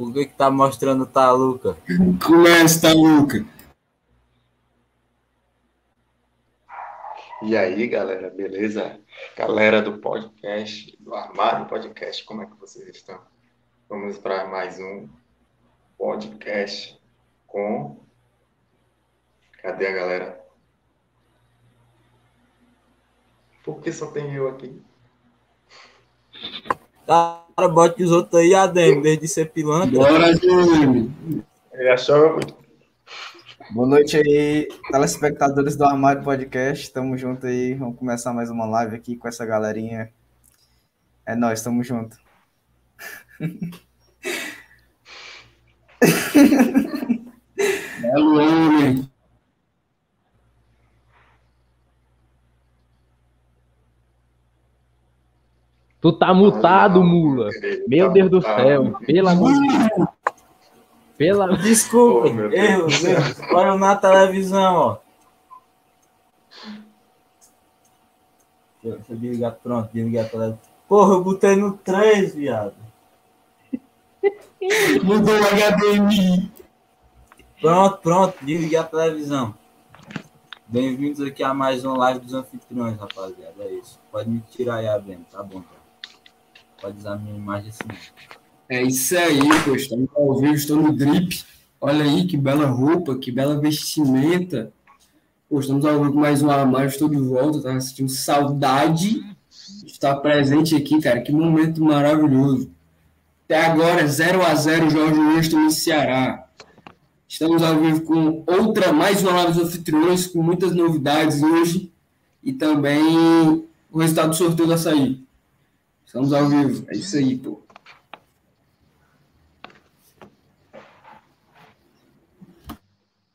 O que que tá mostrando tá, Luca? Começa, tá, Luca. E aí, galera, beleza? Galera do podcast, do Armário Podcast, como é que vocês estão? Vamos para mais um podcast com. Cadê a galera? Por que só tem eu aqui? Cara, bote os outros aí, Adem, desde ser pilantra. Bora. Ele achou muito. Boa noite aí, telespectadores do Armário Podcast. Tamo junto aí. Vamos começar mais uma live aqui com essa galerinha. É nóis, tamo junto. Belo homem. Tu tá mutado, mula. Meu Deus do céu. Pela. Pela... Desculpa, Oh, erros, erros. Olha na televisão, ó. Deixa eu, deixa eu desligar, pronto, desligar a televisão. Porra, eu botei no 3, viado. Mudou o HDMI. Pronto, pronto, desliguei a televisão. Bem-vindos aqui a mais uma live dos anfitriões, rapaziada. É isso. Pode me tirar aí a venda, tá bom, cara. Usar minha imagem assim. É isso aí, pô. Estamos ao vivo, estou no drip. Olha aí que bela roupa, que bela vestimenta. Pô, estamos ao vivo mais um armário. Estou de volta, tava sentindo saudade de estar presente aqui, cara. Que momento maravilhoso. Até agora, 0 a 0 Jorge Weston em Ceará. Estamos ao vivo com outra, mais uma live dos anfitriões, com muitas novidades hoje. E também o resultado do sorteio do açaí. Estamos ao vivo. É isso aí, pô.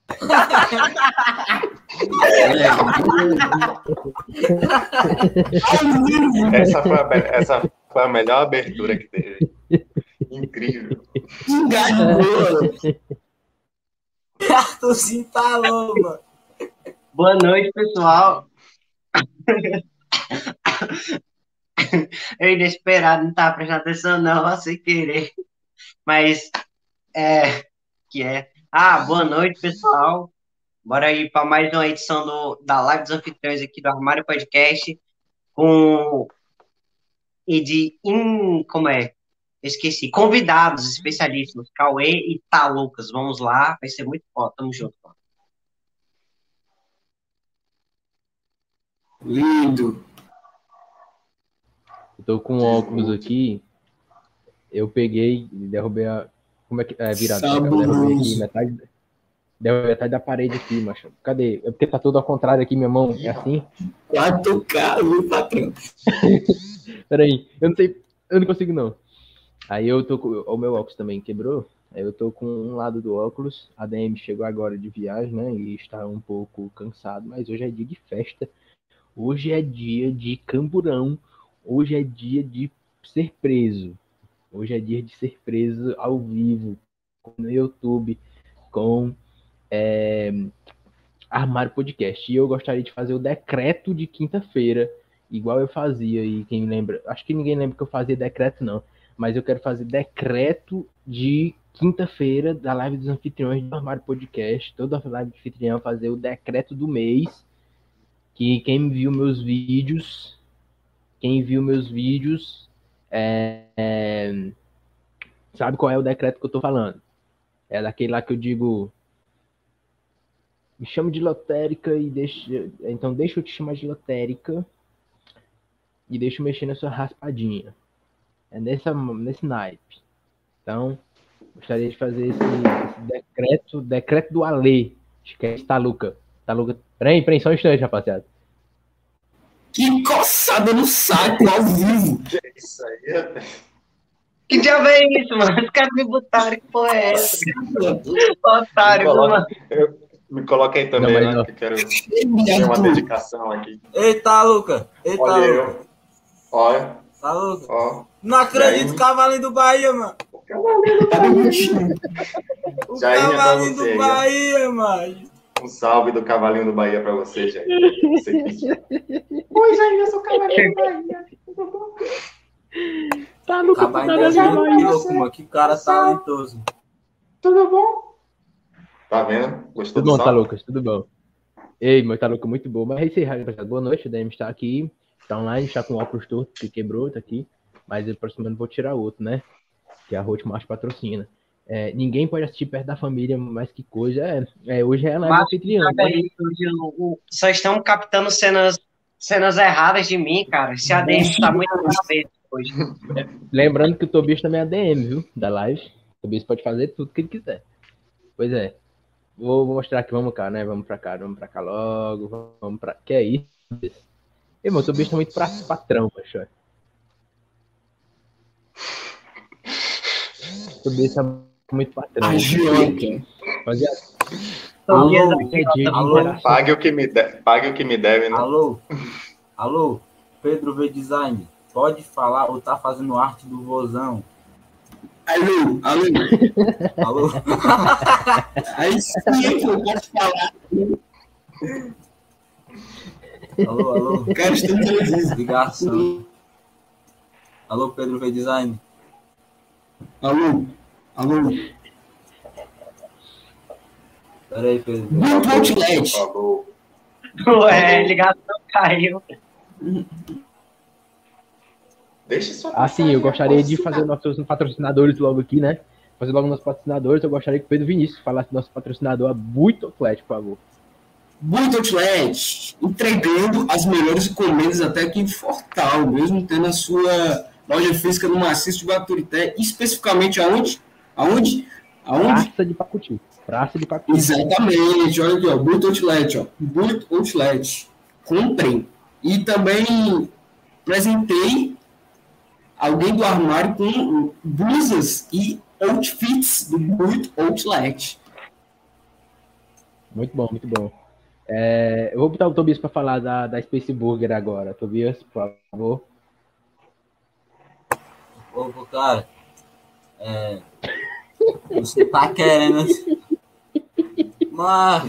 Essa foi, a, essa foi a melhor abertura que teve. Incrível. Enganou. Arthurzinho tá louco. Boa noite, pessoal. Eu inesperado, não tava prestando atenção, não, sem querer. Mas, é, que é. Ah, boa noite, pessoal. Bora aí para mais uma edição do, da Live dos Anfitriões aqui do Armário Podcast. Com. E de. In, como é? Esqueci. Convidados especialíssimos, Cauê e Tá Lucas. Vamos lá, vai ser muito foda. Tamo junto. Lindo. Eu tô com óculos aqui. Eu peguei e derrubei a. Como é que. É, virado. Eu derrubei aqui metade. Derrubei metade da parede aqui, macho. Cadê? É porque tá tudo ao contrário aqui, minha mão. É assim? 4K, viu, patrão? Peraí. Eu não sei. Eu não consigo, não. Aí eu tô com. O meu óculos também quebrou. Aí eu tô com um lado do óculos. A DM chegou agora de viagem, né? E está um pouco cansado. Mas hoje é dia de festa. Hoje é dia de camburão. Hoje é dia de ser preso. Hoje é dia de ser preso ao vivo no YouTube com é, Armário Podcast. E eu gostaria de fazer o decreto de quinta-feira, igual eu fazia. E quem lembra, acho que ninguém lembra que eu fazia decreto, não. Mas eu quero fazer decreto de quinta-feira da live dos anfitriões do Armário Podcast. Toda live de anfitrião fazer o decreto do mês. Que quem viu meus vídeos, quem viu meus vídeos, é, é, sabe qual é o decreto que eu tô falando. É daquele lá que eu digo. Me chama de lotérica e deixa. Então deixa eu te chamar de lotérica. E deixa eu mexer na sua raspadinha. É nessa, nesse naipe. Então, gostaria de fazer esse, esse decreto, decreto do Alê. Acho que é esse. Taluca. Peraí, peraí, só um instante, rapaziada. Que coçada no saco ao vivo. Isso aí é Que diabo é isso, mano? Os caras me botaram, que porra é essa? Otário, mano. Eu- Me coloca aí também, Não, né? não. Que eu quero ter uma dedicação aqui. Eita, Luca. Eita, Olha Luca. eu. Olha, Tá louco? ó. Não acredito, aí? cavalinho do Bahia, mano. O Jair, é pra cavalinho você, do. Bahia, mano. Um salve do Cavalinho do Bahia pra você, pediu. Oi, Jair, eu sou o Cavalinho do Bahia. Tá louco, Acabar tá em 10 ligado? minutos, que cara talentoso. Tudo bom? Tá vendo? Gostou Tudo bom, tá? Lucas? Tudo bom. Ei, meu tá louco, muito bom. Mas é isso aí, rapaziada. Boa noite, o DM está aqui. Tá online, está com o óculos torto, que quebrou, tá aqui. Mas eu próximo vou tirar outro, né? Que a Hotmart patrocina. É, ninguém pode assistir perto da família, mas que coisa. É, é, hoje é a live Mas, anfitriã. O- Só estão captando cenas, cenas erradas de mim, cara. Esse ADM tá muito cabeça hoje. Lembrando que o Tobias também é DM, viu? Da live. O Tobias pode fazer tudo que ele quiser. Pois é. Vou, vou mostrar aqui, vamos cá, né? Vamos pra cá, vamos pra cá logo. Vamos pra. Que é isso? Irmão, o Tobias tá muito pra, patrão, macho. O Tobias tá muito patrão. Agiota. Rapaziada, Alô, Alô? Pague o que me deve, pague o que me deve, né? Alô? Alô? Pedro V Design. Pode falar ou tá fazendo arte do vozão? Alô, alô. Alô? Aí sim, pô, pode falar. Alô, alô? Cara, vivo. Ligação. Alô, Pedro V Design. Alô, alô. Pera aí, Pedro. Muito Por outlet. É, ligação caiu. Deixa só. Ah, sim, eu gostaria de fazer nossos patrocinadores logo aqui, né? Fazer logo nossos patrocinadores. Eu gostaria que o Pedro Vinícius falasse do nosso patrocinador, a Muito Atlético, por favor. Muito outlet. Entregando as melhores encomendas até aqui em Fortal, mesmo tendo a sua loja física no Maciço de Baturité, especificamente aonde? Aonde? Aonde? Praça de Pacuti. Praça de Pacuti. Exatamente, olha aqui, ó, Muito Outlet, ó, Muito Outlet, comprem. E também presentei alguém do armário com blusas e outfits do Muito Outlet. Muito bom, muito bom. É, eu vou botar o Tobias para falar da, da Space Burger agora. Tobias, por favor. Ô, ô, cara. É. Você tá querendo. Mas.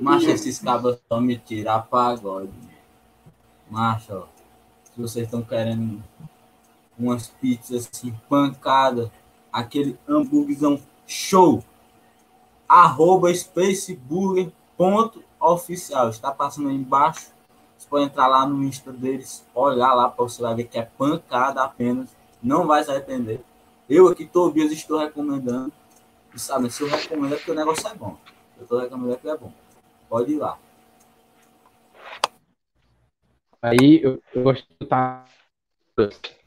Macho, esses cabos estão me tirar pagode. Macho. Se vocês estão querendo umas pizzas assim, pancada, aquele hambúrguerzão show. Arroba spaceburger.oficial. Está passando aí embaixo. Você pode entrar lá no Insta deles, olhar lá para você vai ver que é pancada apenas. Não vai se arrepender. Eu aqui, Tobias, estou recomendando. E sabe, se eu recomendo é porque o negócio é bom. Eu estou recomendando que é bom. Pode ir lá. Aí eu, eu gosto de estar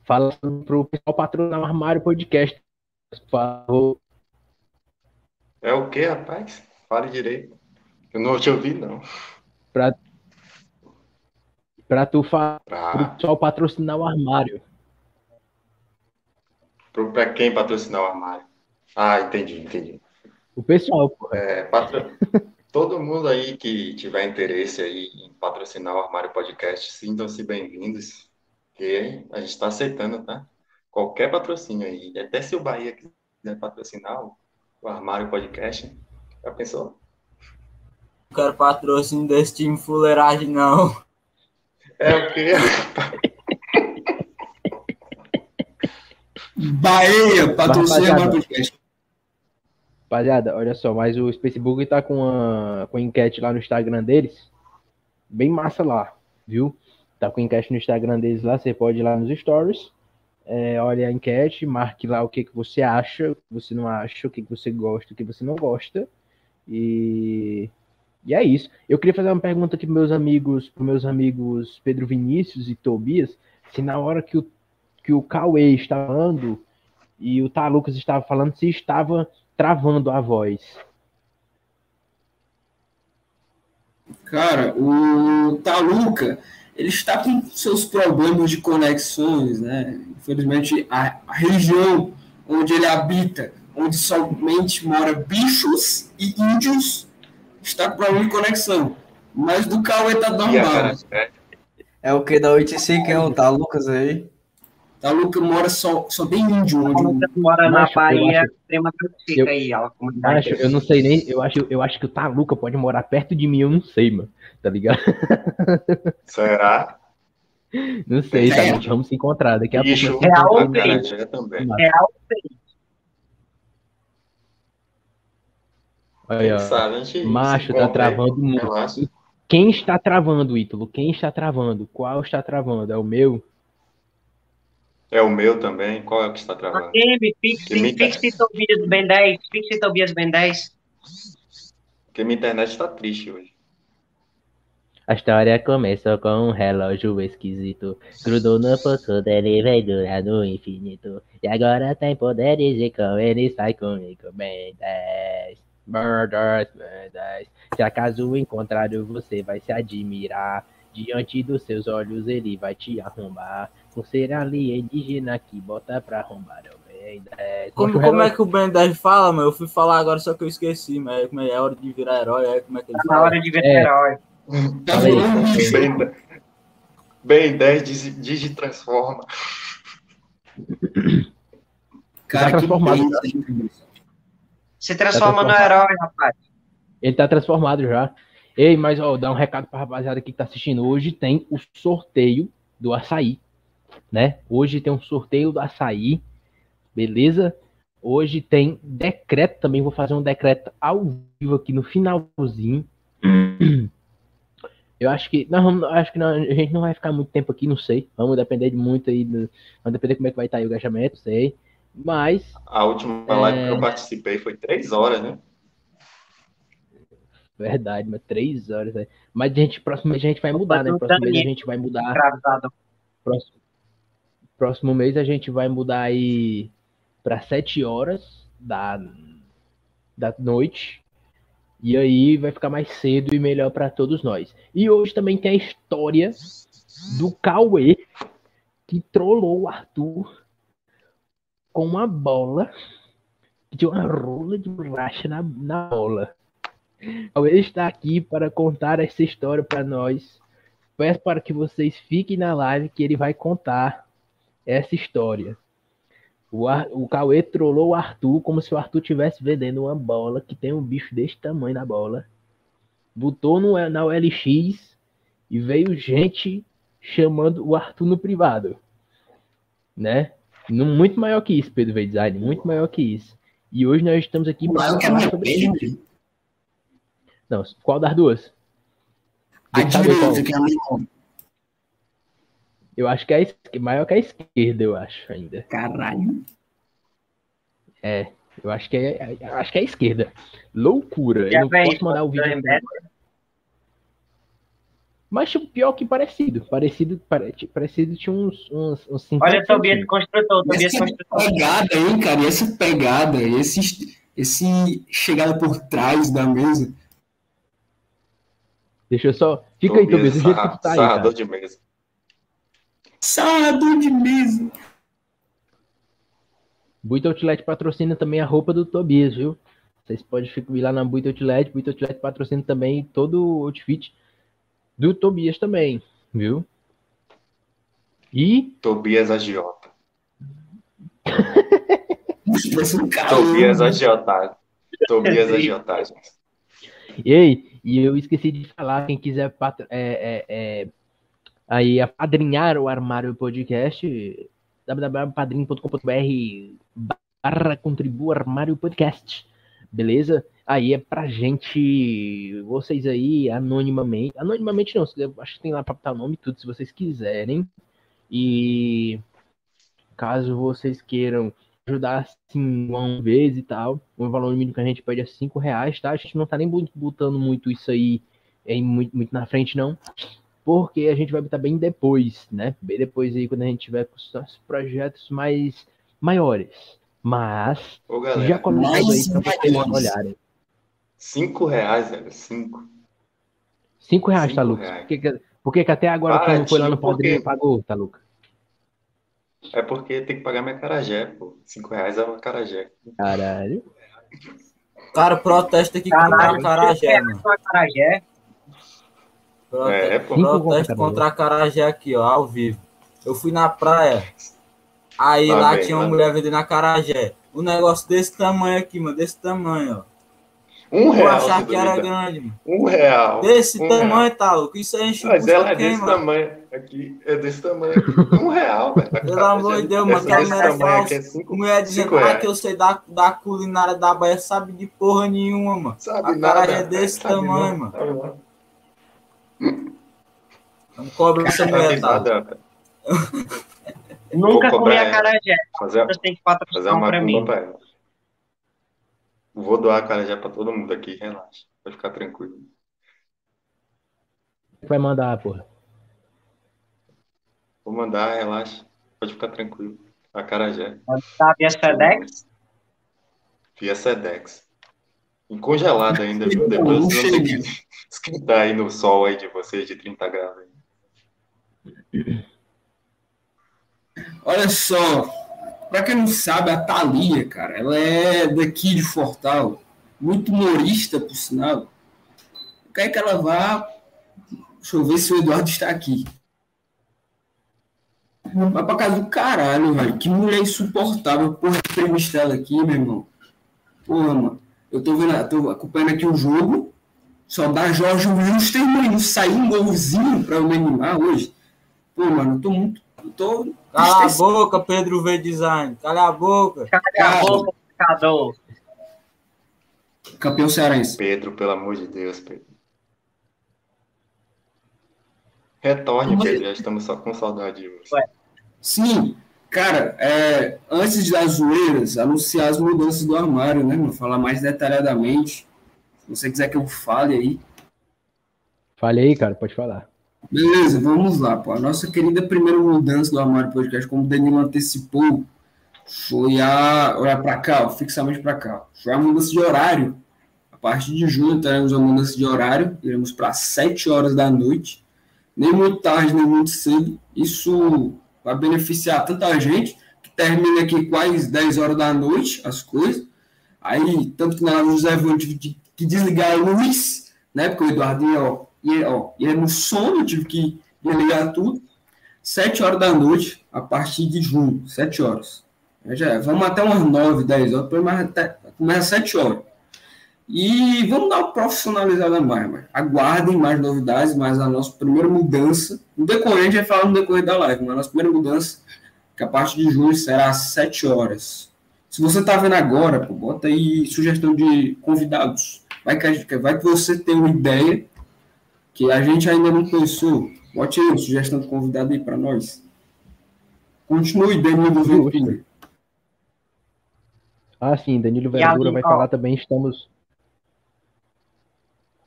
falando pro pessoal patrocinar o Armário Podcast. Por favor. É o que, rapaz? Fale direito. Eu não te ouvi, não. Pra, pra tu falar pro Pra, pessoal patrocinar o armário. Pra quem patrocinar o armário? Ah, entendi, entendi. O pessoal, pô. É, patro- Todo mundo aí que tiver interesse aí em patrocinar o Armário Podcast, sintam-se bem-vindos, que a gente está aceitando, tá? Qualquer patrocínio aí. Até se o Bahia quiser patrocinar o, o Armário Podcast, já pensou? Não quero patrocínio desse time fuleiragem, não. É o quê? Bahia, patrocina o podcast. Rapaziada, olha só, mas o Facebook tá com a, com a enquete lá no Instagram deles. Bem massa lá, viu? Tá com a enquete no Instagram deles lá, você pode ir lá nos stories. É, olha a enquete, marque lá o que, que você acha, o que você não acha, o que, que você gosta, o que você não gosta. E, e é isso. Eu queria fazer uma pergunta aqui para meus amigos, pros meus amigos Pedro Vinícius e Tobias, se na hora que o, que o Cauê estava falando e o Tá Lucas estava falando, se estava travando a voz. Cara, o Taluca, ele está com seus problemas de conexões, né? Infelizmente, a, a região onde ele habita, onde somente mora bichos e índios, está com problema de conexão. Mas do Cauê tá normal. é, É o que da 85, hein? Tá, Lucas aí? Taluca mora só, só tem índio onde o Você mora na Macho, eu Bahia, acho- extrema eu- aí, a. Acho, eu não sei nem, eu acho, eu acho que o Taluca pode morar perto de mim, eu não sei, mano. Tá ligado? será? Não sei, É. tá? Vamos se encontrar daqui a pouco. Real a se encontramos. acarajé também. Real Olha aí, ó. Sabe, a gente Macho, tá travando muito. Relaxa. Quem está travando, Ítalo? Quem está travando? Qual está travando? É o meu? É o meu também. Qual é o que está travando? Game, fixe, Limita. fixe Tobias Ben 10, fixe Tobias Ben 10. Porque minha internet está triste hoje. A história começou com um relógio esquisito. Grudou no pulso dele e veio durar no infinito. E agora tem poderes e com ele sai comigo. Ben 10. Murders, Ben 10. Se acaso encontrar você vai se admirar. Diante dos seus olhos ele vai te arrombar. Com ser alienígena que bota pra arrombar. É o Ben 10. Como, o como é que o Ben 10 fala, meu? Eu fui falar agora, só que eu esqueci, mas como é, é hora de virar herói, é como é que ele Tá na hora de ver É. herói. Tá aí, bem 10 digi- digitransforma. Cara, Tá que transformado. bem. Se transforma no transformado. herói, rapaz. Ele tá transformado já. Ei, mas ó, dá um recado pra rapaziada aqui que tá assistindo. Hoje tem o sorteio do açaí, né? Hoje tem um sorteio do açaí, beleza? Hoje tem decreto também. Vou fazer um decreto ao vivo aqui no finalzinho. Eu acho que. Não, acho que não, a gente não vai ficar muito tempo aqui, não sei. Vamos depender de muito aí. do- Vamos depender como é que vai estar aí o engajamento, sei. Mas A última É. live que eu participei foi 3 horas, né? Verdade, mas três horas aí. Mas a gente, próximo mês a gente vai mudar, né? Próximo mês a gente vai mudar. Próximo, próximo mês a gente vai mudar aí para sete horas da, da noite. E aí vai ficar mais cedo e melhor para todos nós. E hoje também tem a história do Cauê que trollou o Arthur com uma bola. Tinha uma rola de borracha na, na bola. Cauê está aqui para contar essa história para nós. Peço para que vocês fiquem na live que ele vai contar essa história. O, Ar- o Cauê trollou o Arthur como se o Arthur estivesse vendendo uma bola que tem um bicho desse tamanho na bola. Botou no, na OLX e veio gente chamando o Arthur no privado. Né? Muito maior que isso, Pedro V Design. Muito maior que isso. E hoje nós estamos aqui para Maior que a falar sobre perna. Não, qual das duas? A ver qual. direita, que é a minha. Eu acho que é maior que a esquerda, eu acho ainda. Caralho. É, eu acho que é, eu acho que é a esquerda. Loucura. Já eu posso mandar o vídeo. Mas tipo, pior que parecido. Parecido, pare- parecido tinha uns, uns, uns 50 Olha o Tobias. Construtor, Tobias Essa Construtor. pegada, hein, cara? E essa pegada, esse, esse chegada por trás da mesa. Deixa eu só. Fica aí, Tobias, do jeito que tu tá aí, Sarrador cara. de mesa. Sarrador de mesa. Buita Outlet patrocina também a roupa do Tobias, viu? Vocês podem ficar- ir lá na Buita Outlet. Buita Outlet patrocina também todo o outfit do Tobias também, viu? E Tobias Agiota. Tobias Agiotagem. Tobias Agiotagem. E aí, e eu esqueci de falar, quem quiser patro- é, é, é, aí apadrinhar o Armário Podcast, www.padrim.com.br barra contribua Armário Podcast, beleza? Aí é pra gente, vocês aí, anonimamente, anonimamente não, acho que tem lá pra botar nome tudo, se vocês quiserem, e caso vocês queiram ajudar assim uma vez e tal. O valor mínimo que a gente pede é 5 reais, tá? A gente não tá nem botando muito isso aí em, muito, muito na frente, não. Porque a gente vai botar bem depois, né? Bem depois aí, quando a gente tiver com os nossos projetos mais maiores. Mas Ô, já galera, coloca aí mais pra vocês olharem. 5 reais, velho. 5. 5 reais, tá, Cinco Lucas? reais. Por que, que- por que, que até agora tu não foi lá no padrinho e porque- pagou, tá, Lucas? É porque tem que pagar minha carajé, pô. 5 reais é uma carajé. Caralho. Cara, protesta aqui Caralho, a Carajé, mano. Só Acarajé. Prote- É. Cinco Protesto contra contra a Carajé aqui, ó, ao vivo. Eu fui na praia, aí Lá lá vem, tinha uma lá mulher vendendo acarajé. Um negócio desse tamanho aqui, mano, desse tamanho, ó. Um Eu real. achava se que era grande, mano. Um real. Desse Um tamanho, tá louco? Isso aí enche Mas ela é quem, desse mano? tamanho aqui. É desse tamanho aqui. Um real, velho. Pelo amor de Deus, mano, aquela desse mulher falsa. é cinco, Mulher dizendo ah, que eu sei da, da culinária da Bahia, sabe de porra nenhuma, mano. Sabe A nada. cara é desse sabe tamanho, não, mano. não. Não cobra essa mulher, tá? Nada, velho. Nunca comi cobrar acarajé. Fazer, fazer patrocinar uma pra mim. pra ela. Vou doar a cara já pra todo mundo aqui, relaxa. Pode ficar tranquilo. Vai mandar, porra. Vou mandar, relaxa. Pode ficar tranquilo. A cara já. Sabe a Sedex? Via Sedex. E congelado ainda, viu? Depois Não vocês esquentar aí no sol aí de vocês de 30 graus. aí. Olha só, pra quem não sabe, a Thalia, cara, ela é daqui de Fortal, muito humorista, por sinal. Eu quero que ela vá. Deixa eu ver se o Eduardo está aqui. Vai pra casa do caralho, velho. Que mulher insuportável. Porra, entrevista ela aqui, meu irmão. Porra, mano. Eu tô vendo, tô acompanhando aqui o jogo. Só dá Jorge Wilster, mano. Não saiu um golzinho pra eu me animar hoje. Pô, mano, eu tô muito. Eu tô. Cala a boca, Pedro V Design. Cala a boca. Cala a boca, pescador. Campeão cearense. Pedro, pelo amor de Deus, Pedro. Retorne, Mas- Pedro. Já estamos só com saudade de você. Sim, cara, é, antes das zoeiras, anunciar as mudanças do armário, né, mano? Falar mais detalhadamente. Se você quiser que eu fale aí. Falei aí, cara, pode falar. Beleza, vamos lá, pô. A nossa querida primeira mudança do armário podcast, como o Danilo antecipou, foi a. Olha pra cá, ó, fixamente pra cá. Foi a mudança de horário. A partir de junho teremos a mudança de horário. Iremos para 7 horas da noite. Nem muito tarde, nem muito cedo. Isso vai beneficiar tanta gente que termina aqui quase 10 horas da noite as coisas. Aí, tanto que na José Evandro que- desligar a luz, né? Porque o Eduardo ia, ó, ia, ó, ia no sono, eu tive que desligar tudo. 7 horas da noite, a partir de junho, 7 horas. Já, é, vamos até umas 9, 10 horas, mais começa 7 horas. E vamos dar uma profissionalizada mais, mas aguardem mais novidades, mas a nossa primeira mudança, no decorrer, a gente vai falar no decorrer da live, mas a nossa primeira mudança, que a partir de junho será às 7 horas. Se você está vendo agora, pô, bota aí sugestão de convidados. Vai que, gente, vai que você tem uma ideia que a gente ainda não pensou. Bote aí uma sugestão de convidado aí para nós. Continue, Danilo Ventura. Ah, sim, Danilo a Verdura vai ó, falar também. Estamos.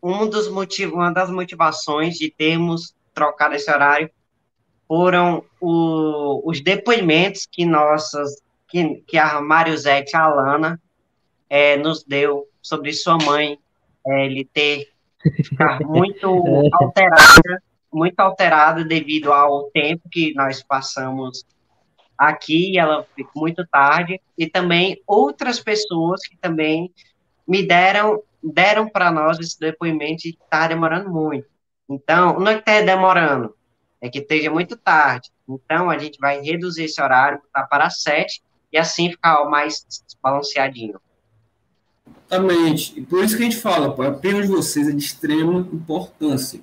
um dos motivos, uma das motivações de termos trocado esse horário foram o- os depoimentos que nossas, que, que a Mariuzete Alana eh, nos deu sobre sua mãe, ele ter ficar muito alterada, muito alterada devido ao tempo que nós passamos aqui, ela ficou muito tarde, e também outras pessoas que também me deram deram para nós esse depoimento e está demorando muito. Então, não é que esteja demorando, é que esteja muito tarde. Então, a gente vai reduzir esse horário tá para sete e assim ficar mais balanceadinho. Exatamente. E por isso que a gente fala, pô, a opinião de vocês é de extrema importância.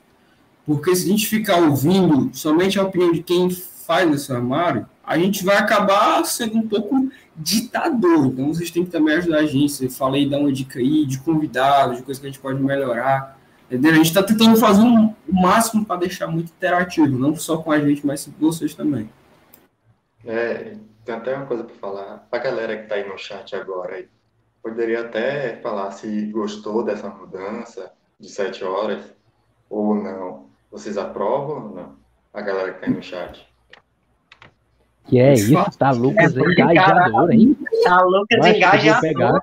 Porque se a gente ficar ouvindo somente a opinião de quem faz esse armário, a gente vai acabar sendo um pouco ditador. Então vocês têm que também ajudar a gente. Fala aí, dá uma dica aí de convidados, de coisas que a gente pode melhorar. Entendeu? A gente está tentando fazer o máximo para deixar muito interativo, não só com a gente, mas com vocês também. É, tem até uma coisa para falar. A galera que está aí no chat agora, poderia até falar se gostou dessa mudança de sete horas ou não. Vocês aprovam ou não? A galera que está aí no chat. Que é isso, tá Lucas É, porque, engajador, hein? Tá, Lucas Eu acho que eu vou engajador. pegar.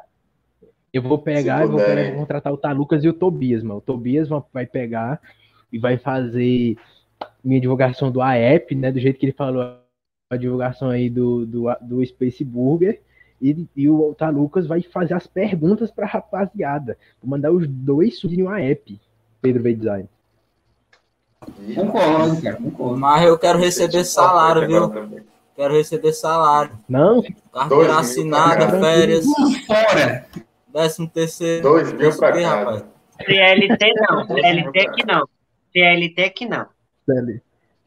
Eu vou pegar e vou, contratar o Talucas e o Tobias, mano. O Tobias va- vai pegar e vai fazer minha divulgação do AEP, né? Do jeito que ele falou, a divulgação aí do, do, do Space Burger. E, e o Talucas vai fazer as perguntas pra rapaziada. Vou mandar os dois subirem o AEP, Pedro V Design. Concordo, cara, concordo. Mas eu quero receber salário, viu? Quero receber salário. Não, Carteira Dois mil, assinada, cara. férias. Fora! Décimo terceiro. Dois mil pra rapaz. CLT não, CLT que não. CLT que não. CL-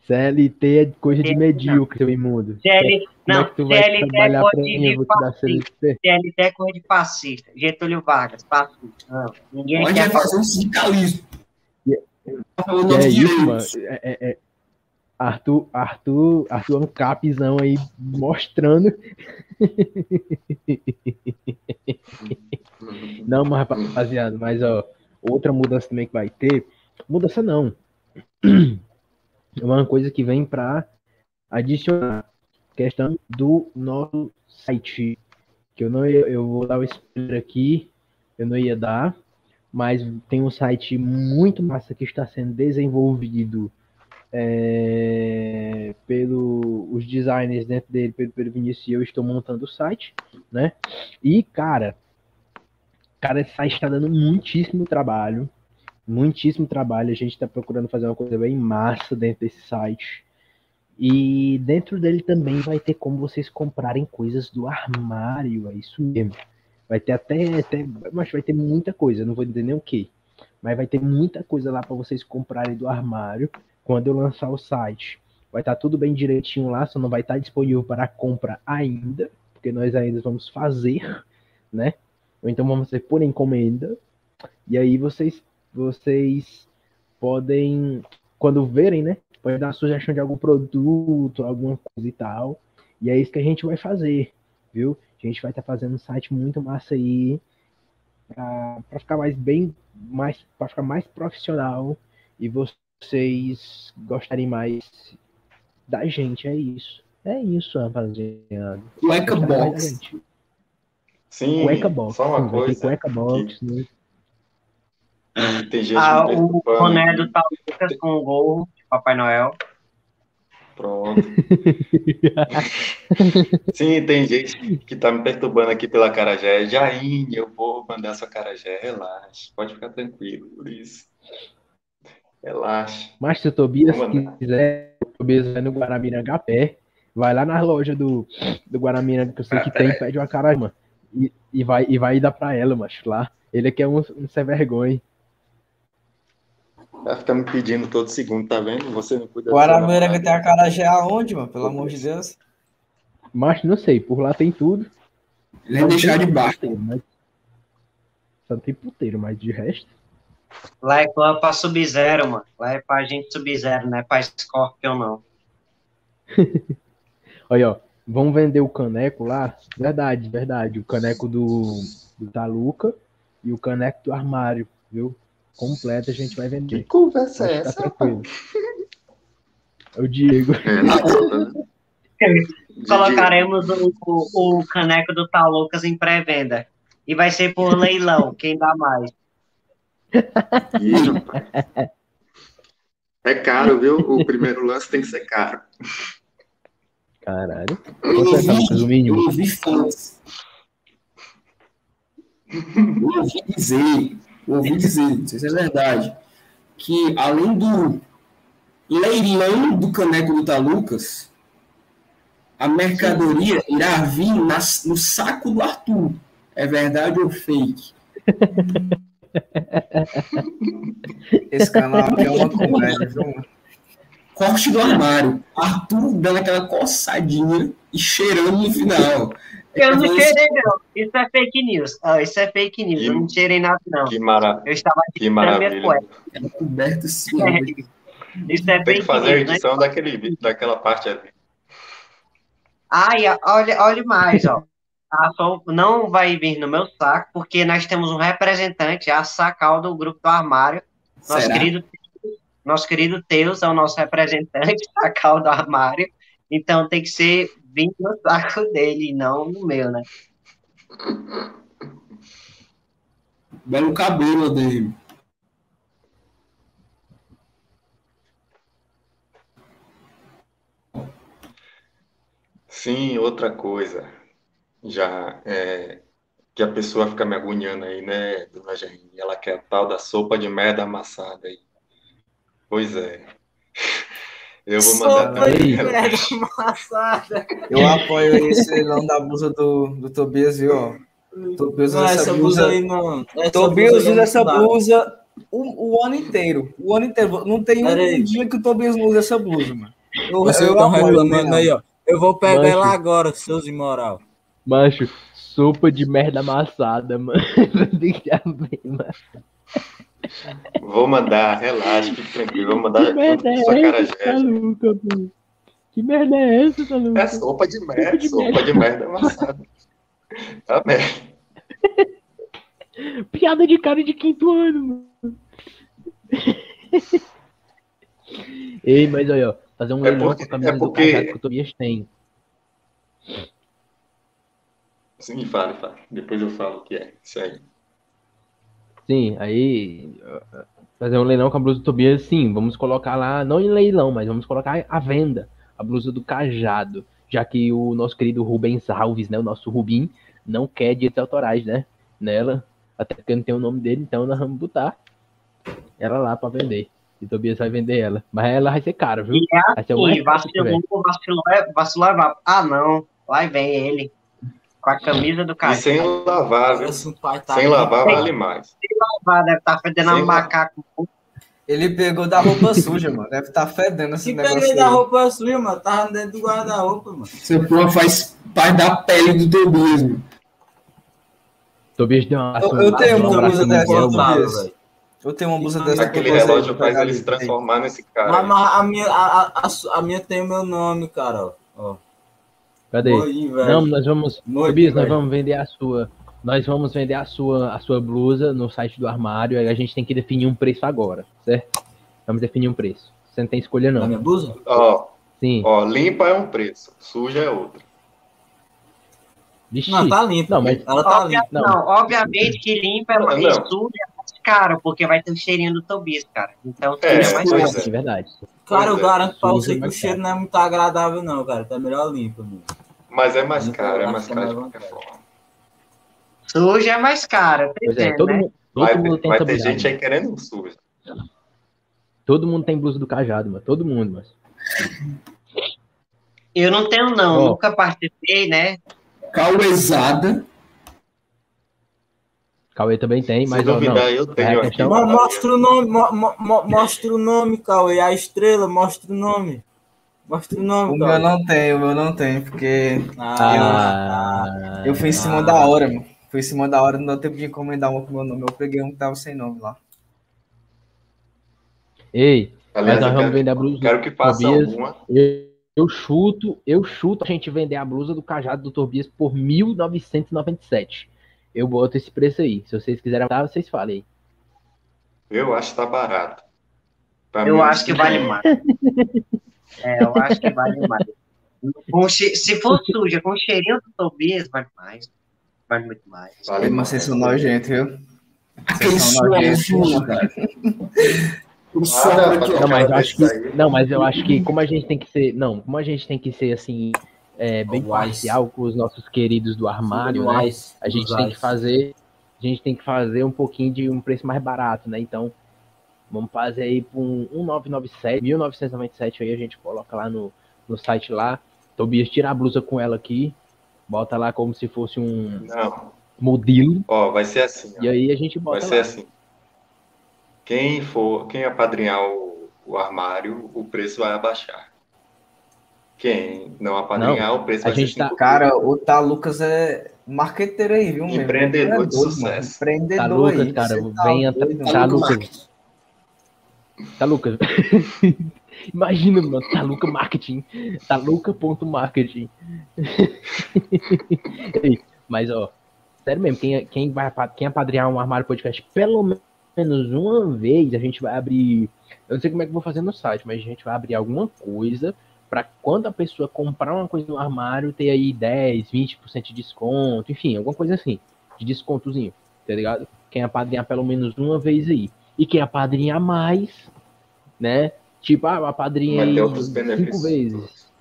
CLT é coisa de medíocre, seu imundo. CL, Como não, é CLT é coisa de fascista. CLT. É coisa de fascista. Getúlio Vargas, fascista. Não, ninguém Pode quer é fazer um sindicalismo. Tá falando Que é isso, mano? É, é- é- Arthur, Arthur, Arthur é um capzão aí mostrando. Não, mas rapaziada, mas ó, outra mudança também que vai ter, mudança não. É uma coisa que vem para adicionar questão do nosso site, que eu não ia, eu vou dar o spoiler aqui, eu não ia dar, mas tem um site muito massa que está sendo desenvolvido é, pelo os designers dentro dele, pelo, pelo Vinícius e eu estou montando o site, né? E cara, cara, esse site está dando muitíssimo trabalho, muitíssimo trabalho. A gente está procurando fazer uma coisa bem massa dentro desse site. E dentro dele também vai ter como vocês comprarem coisas do armário, é isso mesmo. Vai ter até, até mas vai ter muita coisa, não vou dizer nem o que, mas vai ter muita coisa lá para vocês comprarem do armário quando eu lançar o site. Vai estar tudo bem direitinho lá, só não vai estar disponível para compra ainda, porque nós ainda vamos fazer, né? Ou então vamos ser por encomenda. E aí vocês vocês podem quando verem, né? Pode dar sugestão de algum produto, alguma coisa e tal. E é isso que a gente vai fazer, viu? A gente vai estar fazendo um site muito massa aí para ficar mais bem, mais para ficar mais profissional e vocês gostarem mais da gente. É isso. É isso, rapaziada. Cueca box. Sim, Cueca box. só uma coisa. cueca box, né? que Tem gente Ah, o boné aqui. do Tal Lucas com o gol de Papai Noel. Pronto. Sim, tem gente que tá me perturbando aqui pela Carajé. Jaine, eu vou mandar sua Carajé. Relaxa, pode ficar tranquilo por isso. Relaxa. Mas se o Tobias quiser, o Tobias vai no Guaramiranga pé, vai lá na loja do, do Guaramiranga que eu sei que tem, pede uma cara, mano. E, e, vai, e vai dar pra ela, macho, lá. Ele aqui é um, um sem vergonha. Vai ficar me pedindo todo segundo, tá vendo? Você não cuida Guaramiranga tem a Carajé aonde, mano? Pelo amor de Deus. Mas não sei, por lá tem tudo. Ele é deixar de baixo. Puteiro, mas... Só não tem puteiro, mas de resto. Lá é clube pra Sub-Zero, mano. Lá é pra gente Sub-Zero, não é pra Scorpion, não. Olha, ó, vão vender o caneco lá. Verdade, verdade. O caneco do, do Taluca e o caneco do armário, viu? Completo a gente vai Que vender. conversa é essa? tranquilo. É o Diego. É, conta, né? Colocaremos o, o, o caneco do Tal Lucas em pré-venda. E vai ser por leilão, quem dá mais. Rapaz. É caro, viu? O primeiro lance tem que ser caro. Caralho. Eu Quanto é, Talucas, ouvi, o mínimo? eu ouvi. Eu dizer, eu ouvi dizer, não sei se é verdade, que além do leilão do caneco do Talucas, a mercadoria irá vir nas- no saco do Arthur. É verdade ou fake? Esse canal aqui é uma comédia, viu, mano? Corte do armário. Arthur dando aquela coçadinha e cheirando no final. Eu não Falando cheirei, não. Isso é fake news. Ah, isso é fake news. Eu não cheirei nada, não. Que, mara... Eu estava que na minha maravilha. coberto assim. É, Isso é Tem que fazer a news, né? edição daquele, vídeo- daquela parte ali. Ai, olha, olha mais, ó. A Sol não vai vir no meu saco, porque nós temos um representante, a Sacal do grupo do armário. Nosso Será? querido, nosso querido Teus é o nosso representante, Sacal do armário. Então tem que ser vir no saco dele, não no meu, né? Belo cabelo dele. Sim, outra coisa. Já é, que a pessoa fica me agoniando aí, né, dona Jaine? Ela quer a tal da sopa de merda amassada aí. Pois é. Eu vou mandar também. Eu apoio esse leilão da blusa do, do Tobias, viu? ó. Tobias Não, usa essa blusa aí não. Essa Tobias blusa usa essa não blusa o, o ano inteiro. O ano inteiro. Não tem Pera um aí. dia que o Tobias não usa essa blusa, mano. Eu, Vocês eu estão reclamando né? aí, ó. Eu vou pegar Mancho. ela agora, seus imoral. Macho, sopa de merda amassada, mano. Deixa eu ver, mano. Vou mandar, relaxa, fique tranquilo. Vou mandar Que merda com sua é cara essa, tá Jéssica. louca? Que merda é essa, tá louca? É sopa de merda, de sopa de merda amassada. Tá merda. Piada de cara de quinto ano, mano. Ei, mas olha, ó, fazer um É leilão com a camisa é do porque- cajado que o Tobias tem. Sim, fale, fale. Depois eu falo o que é. Isso aí. Sim, aí fazer um leilão com a blusa do Tobias, sim, vamos colocar lá, não em leilão, mas vamos colocar à venda a blusa do Cajado, já que o nosso querido Rubens Alves, né, o nosso Rubim, não quer direitos autorais, né, nela, até porque não tem o nome dele, então nós vamos botar ela lá pra vender. E o Tobias vai vender ela, mas ela vai ser cara, viu? E é Vai ser assim, vacilou, vacilou, é- vacilou, é- ah não, lá vem ele, com a camisa do E cara. sem lavar, viu? Um pai tá Sem lavar vale mais. Deve estar fedendo a Sem- macaco. Ele pegou da roupa suja, mano. Deve estar fedendo esse Que negócio. peguei da roupa sua, mano. Tava dentro do guarda-roupa, mano. Essa porra faz parte da pele do Tobias, mano. Tobias deu uma Eu- eu tenho um uma blusa dessa, Tobias. velho. Eu tenho uma blusa dessa Aquele relógio faz ele se transformar nesse Mas, cara. mas a, minha, a, a, a minha tem o meu nome, cara. Cadê? Morri. Não, nós vamos. Morri, Tobias, nós vamos vender a sua. Nós vamos vender a sua, a sua blusa no site do armário. Aí a gente tem que definir um preço agora, certo? Vamos definir um preço. Você não tem escolha, Na não. minha blusa? Ó, Sim. ó, limpa é um preço, suja é outro. Vixe. Não, tá limpa. Não, mas- Ela tá Obvia- limpa. Não. não. obviamente que limpa é Não, mais não. suja é mais caro, porque vai ter o cheirinho do Tobias, cara. Então É, é mais caro. é. Verdade. Cara, eu é. garanto pra você que o cheiro não é muito agradável, não, cara. Tá melhor limpa, mano. Mas é mais caro, é mais caro de qualquer forma. Suja é mais caro, é, todo, né? mundo, todo Vai, mundo ter, tem vai ter blusa. gente aí querendo um suja. Todo mundo tem blusa do cajado, mano. Todo mundo, mas. Eu não tenho, não. Ó. Nunca participei, né? Cauezada. Cauê também tem, Se mas não. duvidar, eu tenho É questão- mostra o nome, mo- mo- mo- mostra o nome, Cauê. A estrela, mostra o nome. Mostra o O nome, meu Cauê. não tem, o meu não tem, porque Ah, eu fui em cima Ah. da hora, mano. Fui em cima da hora, não deu tempo de encomendar uma com meu nome. Eu peguei um que tava sem nome lá. Ei, Aliás, mas nós eu vamos quero, vender a blusa. quero que faça Tobias. alguma. Eu, eu chuto, eu chuto a gente vender a blusa do cajado do Tobias por 1.997. Eu boto esse preço aí. Se vocês quiserem dar, vocês falem. Eu acho que tá barato. Pra Eu mim, acho que vale mais. É, eu acho que vale mais. Com che- Se for suja, com o cheirinho do Tobias, vale mais. Vale muito mais. Vale Mas mais. vocês são nojentos, viu? Aquele suor cara. Ó. Não, mas eu acho que, não, mas eu acho que como a gente tem que ser, não, como a gente tem que ser assim, é, bem parcial com os nossos queridos do armário, né? Wise, A gente tem que fazer, a gente tem que fazer um pouquinho de um preço mais barato, né? Então, vamos fazer aí por um 1997, 1997 aí a gente coloca lá no, no site lá. Tobias tira a blusa com ela aqui, bota lá como se fosse um Não, modelo ó, vai ser assim. ó. e aí a gente Vai bota ser lá. assim. Quem for, quem apadrinhar o, o armário, o preço vai abaixar. Quem não apadrinhar, o preço a vai ser gente tá- Cara, o Tá Lucas é marqueteiro aí, viu, meu? Empreendedor É de sucesso. mano. Empreendedor Tá Lucas, aí. cara, tá venha doido, tá mano. Lucas. Tá Lucas. Imagina, mano, tá Luca Marketing. Tá Luca.marketing. Mas, ó, sério mesmo, quem, quem vai quem apadrinhar um armário podcast pelo menos uma vez, a gente vai abrir. Eu não sei como é que eu vou fazer no site, mas a gente vai abrir alguma coisa pra quando a pessoa comprar uma coisa no armário, ter aí 10, 20% de desconto, enfim, alguma coisa assim, de descontozinho, tá ligado? Quem apadrinhar pelo menos uma vez aí. E quem apadrinhar mais, né? Tipo, ah, apadrinha Vai aí cinco benefícios. vezes.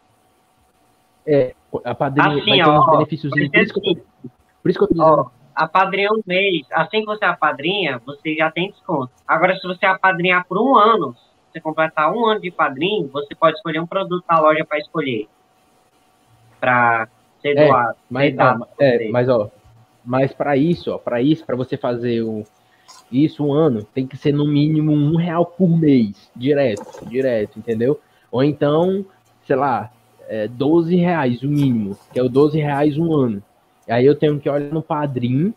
A padrinha Assim, vai ter uns ó, benefícios. Por isso que eu tô, por isso que eu tô dizendo. Ó, apadrinha um mês. Assim que você apadrinha, você já tem desconto. Agora, se você apadrinhar por um ano, você completar um ano de padrinho, você pode escolher um produto da loja para escolher. Para ser É, doado. Mas, não, é, mas ó, mas para isso, ó, para isso, para você fazer o, isso um ano, tem que ser no mínimo um real por mês, direto, direto, entendeu? Ou então, sei lá, é 12 reais o mínimo, que é o 12 reais um ano. E aí eu tenho que olhar no padrinho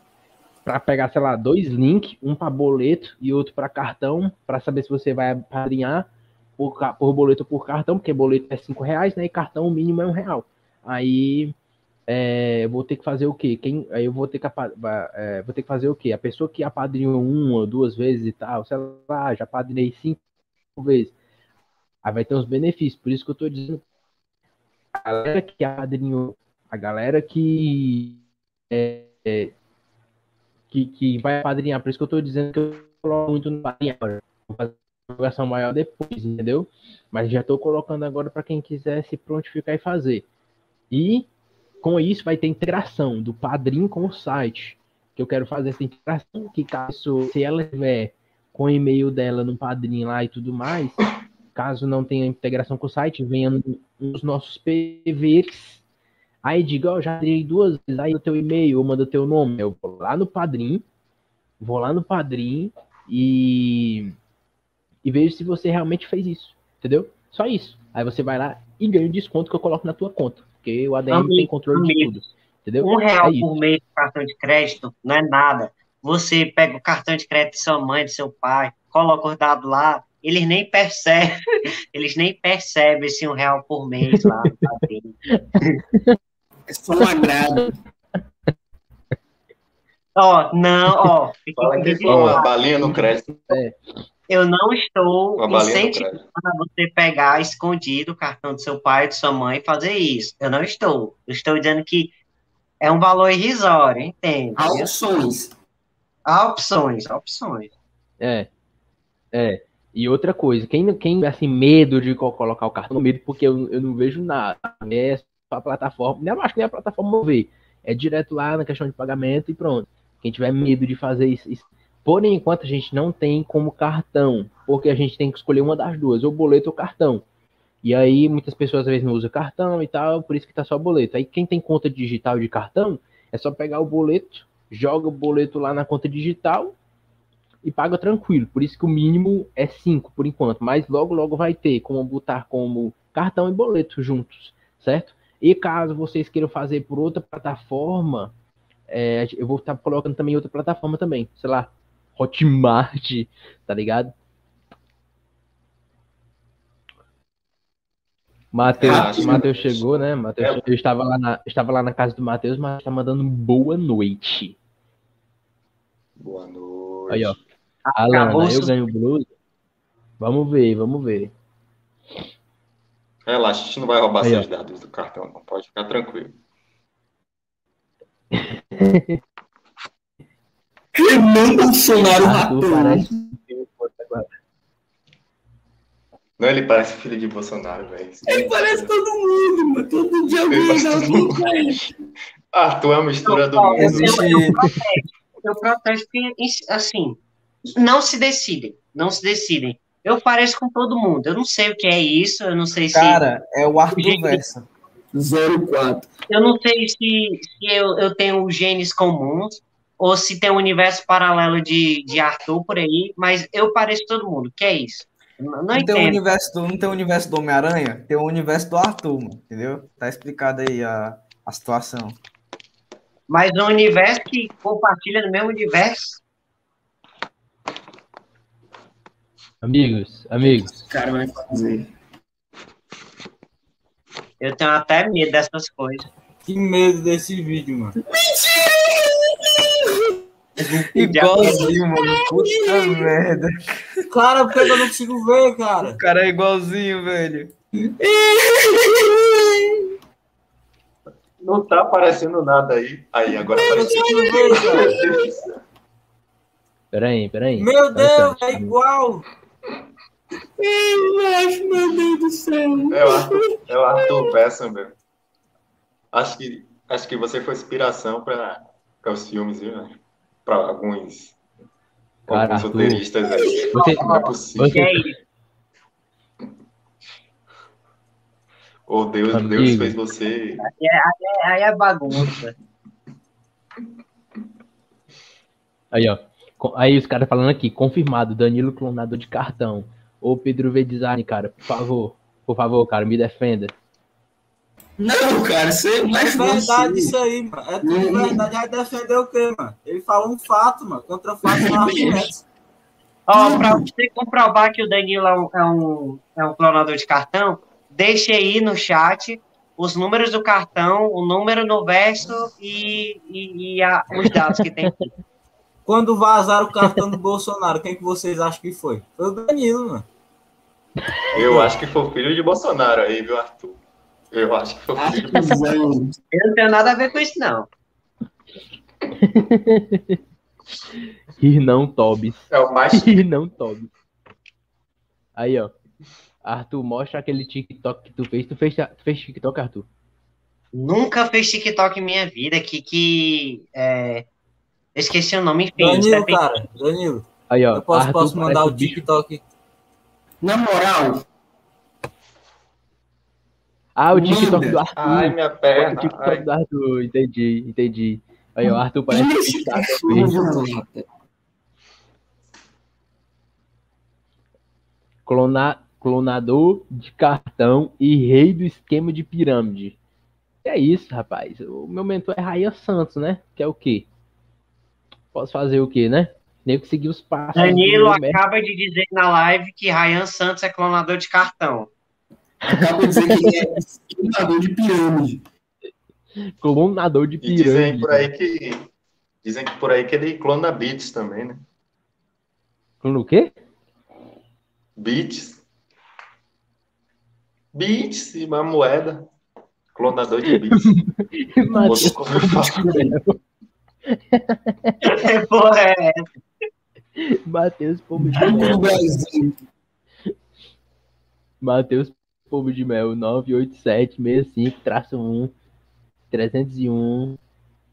para pegar, sei lá, dois links, um para boleto e outro para cartão, para saber se você vai padrinhar por, por boleto ou por cartão, porque boleto é cinco reais, né? E cartão o mínimo é um real. Aí é, vou ter que fazer o quê? Quem, aí eu vou ter que, é, vou ter que fazer o quê? A pessoa que apadrinhou uma duas vezes e tal, sei lá, já apadrinhei cinco vezes. Aí vai ter uns benefícios. Por isso que eu tô dizendo. A galera que apadrinhou, a galera que, é, é, que, que vai apadrinhar, por isso que eu tô dizendo que eu coloco muito no padrinho agora. Vou fazer uma versão maior depois, entendeu? Mas já tô colocando agora para quem quiser se prontificar e fazer. E com isso vai ter integração do padrinho com o site. Que eu quero fazer essa integração, que caso se ela tiver com o e-mail dela no padrinho lá e tudo mais, caso não tenha integração com o site, venha nos nossos PVs. Aí diga, ó, já dei duas vezes aí o teu e-mail, manda o teu nome. Eu vou lá no padrinho, vou lá no padrinho e, e vejo se você realmente fez isso. Entendeu? Só isso. Aí você vai lá e ganha o desconto que eu coloco na tua conta. Porque o ADM Amigo, tem controle de tudo. Entendeu? Um real É por mês de cartão de crédito não é nada. Você pega o cartão de crédito de sua mãe, de seu pai, coloca os dados lá, eles nem percebem, eles nem percebem esse um real por mês lá no padrinho. É só um agrado. Ó, não, ó, fiquei Fala que uma balinha no crédito. eu não estou incentivando a você pegar escondido o cartão do seu pai, de sua mãe e fazer isso. Eu não estou. Eu estou dizendo que é um valor irrisório, entende? Há opções. Há opções, há opções. É. É. E outra coisa, quem, quem assim, medo de co- colocar o cartão, medo porque eu, eu não vejo nada. É a plataforma. Eu acho que nem a plataforma mover. É direto lá na questão de pagamento e pronto. Quem tiver medo de fazer isso, isso. Por enquanto, a gente não tem como cartão, porque a gente tem que escolher uma das duas, ou boleto ou cartão. E aí, muitas pessoas às vezes não usam cartão e tal, por isso que tá só boleto. Aí, quem tem conta digital de cartão, é só pegar o boleto, joga o boleto lá na conta digital e paga tranquilo. Por isso que o mínimo é 5 por enquanto, mas logo logo vai ter como botar como cartão e boleto juntos, certo? E caso vocês queiram fazer por outra plataforma, é, eu vou estar colocando também outra plataforma também, sei lá, Hotmart, tá ligado? Matheus, Ah, Matheus chegou, né? Matheus, É. eu estava lá na, estava lá na casa do Matheus, mas tá mandando boa noite. Boa noite. Aí, ó. Alana, Acabou eu o ganho blusa? Vamos ver, vamos ver. Relaxa, a gente não vai roubar Aí, seus dados do cartão, não. Pode ficar tranquilo. Renan Bolsonaro ratou. parece Não, ele parece filho de Bolsonaro, velho. Ele parece todo mundo, mano. Todo dia alguém dá pra ele. Arthur é a mistura do Não, mundo. Eu protesto que, assim, não se decidem, não se decidem. Eu pareço com todo mundo, eu não sei o que é isso, eu não sei se... Cara, é o Arthur Gente. Versa. 04. Eu não sei se, se eu, eu tenho genes comuns ou se tem um universo paralelo de, de Arthur por aí, mas eu pareço todo mundo. que é isso? Não, não Não tem, o entendo. universo do, não tem o universo do Homem-Aranha? Tem o universo do Arthur, mano, entendeu? Tá explicado aí a, a situação. Mas um universo que compartilha no mesmo universo. Amigos, amigos. O cara vai fazer. Eu tenho até medo dessas coisas. Que medo desse vídeo, mano. Igualzinho, mano. Puta merda. Cara, por que eu não consigo ver, cara? O cara é igualzinho, velho. Não tá aparecendo nada aí. Aí, agora apareceu. consigo ver, cara. Peraí, peraí. Meu Deus, é igual. Eu acho, meu Deus do céu. É o Arthur, é o Arthur Bessa, velho. Acho que, acho que você foi inspiração para os filmes, viu, velho? Para alguns, Cara, alguns roteiristas aí. Você, Não é possível. você- é? Ou Deus, Amigo. Deus fez você. É, aí é bagunça. Aí, ó. Aí os caras falando aqui, confirmado, Danilo clonador de cartão. Ô Pedro V Design, cara, por favor. Por favor, cara, me defenda. Não, cara, você É mais verdade você. isso aí, mano. É tudo Uhum. verdade. Vai defender o quê, mano? Ele falou um fato, mano. Contra fato não há argumentos. Ó, pra você comprovar que o Danilo é um, é um, é um clonador de cartão, deixe aí no chat os números do cartão, o número no verso e, e, e a- os dados que tem. Quando vazaram o cartão do Bolsonaro, quem que vocês acham que foi? Foi o Danilo, mano. Eu acho que foi o filho de Bolsonaro aí, viu, Arthur? Eu acho que foi o filho de Bolsonaro. Não. Eu não tenho nada a ver com isso, não. Rir não, Tobis. É o mais. Rir não, Tobis. Aí, ó. Arthur, mostra aquele TikTok que tu fez. Tu fez, tu fez TikTok, Arthur? Nunca fez TikTok em minha vida, que, que é... eu esqueci o nome, enfim. Danilo, cara. Danilo. Aí, ó. Eu posso, Arthur posso mandar o bicho- TikTok. Na moral, Ah, o TikTok Manda. do Arthur. Ai, minha Olha o perna. TikTok Ai. do Arthur, entendi, entendi. Aí, ó, Arthur parece que está cachorro, Clona, clonador de cartão e rei do esquema de pirâmide. Que é isso, rapaz? O meu mentor é Raia Santos, né? Que é o quê? Posso fazer o quê, né? Nem que seguir os passos. Danilo acaba de dizer na live que Ryan Santos é clonador de cartão. Acaba de dizer que ele é esquilador de pirâmide. Clonador de E pirâmide. dizem por aí que. Dizem que por aí que ele clona beats também, né? Clona o quê? Beats. Beats e uma moeda. Clonador de beats. Matheus Faço? Porra, é. Matheus Povo de Mel. Brasil. Matheus Povo de Mel. 98765-1. 301.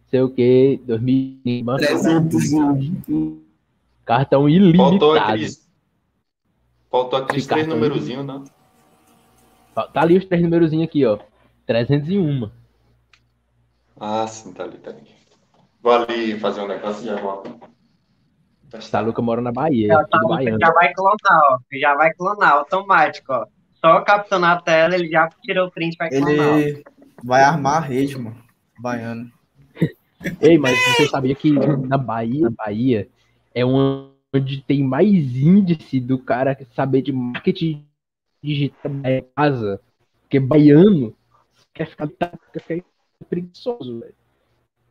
Sei o que. 2000. 301. Cartão Faltou ilimitado. aqueles. Faltou aqueles três cartão. numerozinhos, não? Tá ali os três numerozinhos aqui, ó. 301. Ah, sim, tá ali, tá ali. Vou ali fazer um negócio e já volto. Saluca mora na Bahia. Já, tá, já vai clonar, ó. Já vai clonar, automático, ó. Só capturar a tela, ele já tirou o print e vai clonar. ó. Ele vai armar a rede, mano. Baiano. Ei, mas você sabia que na Bahia, Bahia é onde tem mais índice do cara saber de marketing digital em casa? Porque baiano quer ficar, quer ficar preguiçoso, velho.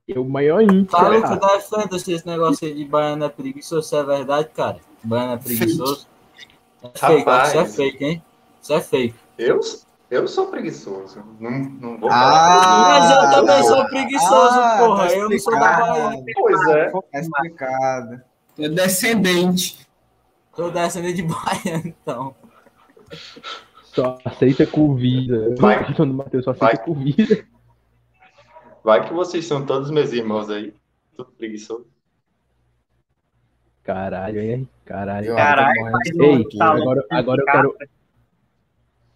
É o maior índice. Fala que defenda se esse negócio aí de baiano é preguiçoso. Se é verdade, cara. Baiano é preguiçoso. É fake, Rapaz. isso é fake, hein? Isso é fake. Eu, eu sou preguiçoso. Não, não vou Ah, falar. Mas eu também tá. sou preguiçoso, Ah, porra. tá eu não sou da. Bahia. Pois é. Tá explicado. É descendente. Tô descendendo de baiano, então. Só aceita comida. Vai. O cartão do Matheus só aceita Vai. comida. Vai que vocês são todos meus irmãos aí. Tudo preguiçoso. Caralho, hein? Caralho. Caralho, Ei, tá agora, agora eu quero.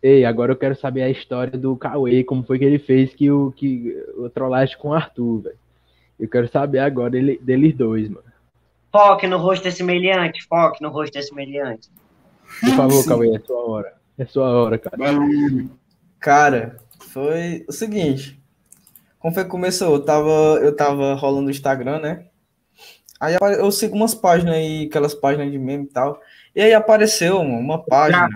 Ei, agora eu quero saber a história do Cauê, como foi que ele fez que o, que, o trollagem com o Arthur, velho. Eu quero saber agora dele, deles dois, mano. Foque no rosto desse meliante, foque no rosto desse meliante. Por favor, Cauê, é sua hora. É sua hora, cara. Cara, foi o seguinte. Como foi que começou? Eu tava, eu tava rolando o Instagram, né? Aí eu sigo umas páginas aí, aquelas páginas de meme e tal. E aí apareceu mano, uma página,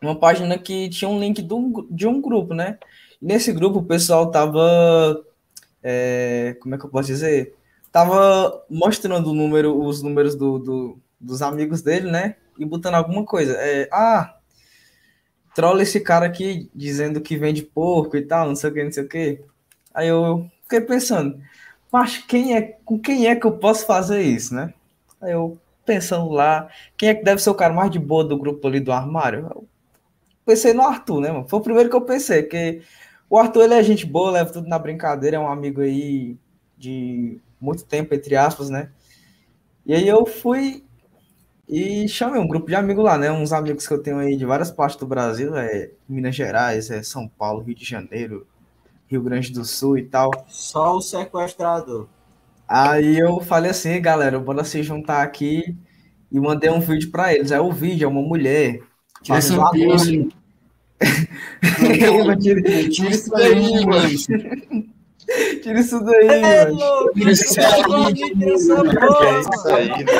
uma página que tinha um link de um, de um grupo, né? E nesse grupo o pessoal tava. é, como é que eu posso dizer? Tava mostrando o número, os números do, do- dos amigos dele, né? E botando alguma coisa. É, ah, trola esse cara aqui dizendo que vende porco e tal, não sei o que, não sei o que. Aí eu fiquei pensando, mas quem é, com quem é que eu posso fazer isso, né? Aí eu pensando lá, quem é que deve ser o cara mais de boa do grupo ali do armário? Eu pensei no Arthur, né, mano? Foi o primeiro que eu pensei, porque o Arthur ele é gente boa, leva tudo na brincadeira, é um amigo aí de muito tempo, entre aspas, né? E aí eu fui e chamei um grupo de amigos lá, né? Uns amigos que eu tenho aí de várias partes do Brasil, é Minas Gerais, é São Paulo, Rio de Janeiro, Rio Grande do Sul e tal. Só o sequestrador. Aí eu falei assim, galera, bora se juntar aqui e mandei um vídeo pra eles. Aí o vídeo é uma mulher Tira essa. Tira Tira isso daí, mano. tira isso daí, É mano. Tira essa porra, porra, É isso aí, né?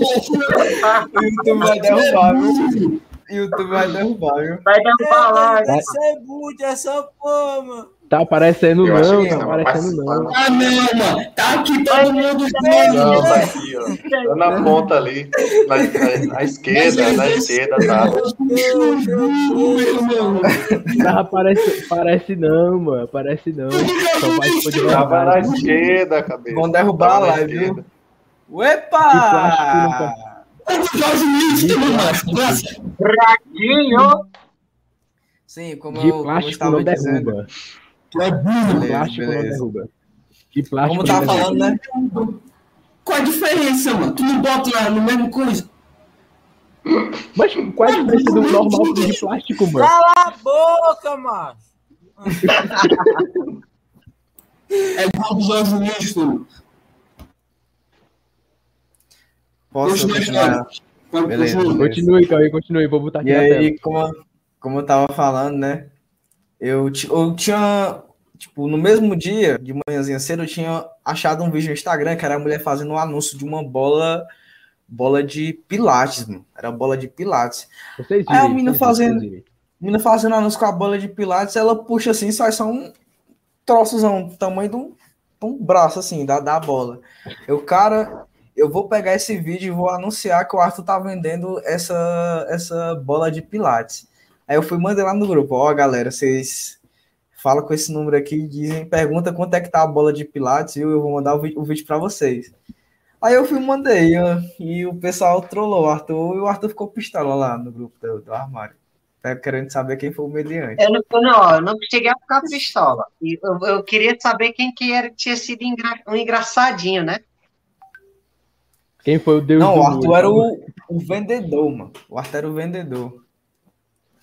O YouTube vai derrubar, viu? O YouTube vai derrubar, viu? Vai derrubar lá. Vai ser essa porra, mano. Tá aparecendo Eu não, tá não, aparecendo não. Ah, não, mano. Tá aqui todo mundo vendo. Não, tá aqui, ó. Tá na ponta ali. Na, na- na esquerda, na esquerda, tá? Tá, aparece, parece não, mano. Aparece não. Só vai poder Tava na esquerda, cabeça. Vão derrubar esquerda. viu? Epa! Jorge Luiz, mano, macho. Ratinho. Sim, como De eu, como eu plástico estava não dizendo. derruba. Tu é burro. De Beleza, plástico não beleza. derruba. De plástico Como tava não derruba. falando, né? Qual a diferença, mano? Tu não bota lá no mesmo coisa? Mas qual é a diferença do normal pro de plástico, mano? Cala a boca, macho. É igual do Jorge Luiz, mano. Posso continuar? história. Vai, Beleza. Continue, Cauê, continue. Vou botar aqui E na tela. aí, como, como eu tava falando, né? Eu, eu tinha, tipo, no mesmo dia, de manhãzinha cedo, eu tinha achado um vídeo no Instagram que era a mulher fazendo um anúncio de uma bola, bola de pilates, mano. Era bola de pilates. Vocês Aí a menina fazendo- menina fazendo anúncio com a bola de pilates, ela puxa assim, sai só um troçozão, do tamanho de um, de um braço, assim, da, da bola. Eu, cara, eu vou pegar esse vídeo e vou anunciar que o Arthur tá vendendo essa, essa bola de pilates. Aí eu fui mandei lá no grupo, ó, galera, vocês falam com esse número aqui, dizem, pergunta quanto é que tá a bola de pilates, viu? Eu vou mandar o, o vídeo para vocês. Aí eu fui e mandei, e o pessoal trollou o Arthur, e o Arthur ficou pistola lá no grupo do, do armário. Tá querendo saber quem foi o mediante. Eu não, não, eu não cheguei a ficar pistola. E Eu, eu queria saber quem que era, tinha sido engra- um engraçadinho, né? Quem foi o Deus Não, do o Arthur mundo? era o, o vendedor, mano. O Arthur era o vendedor.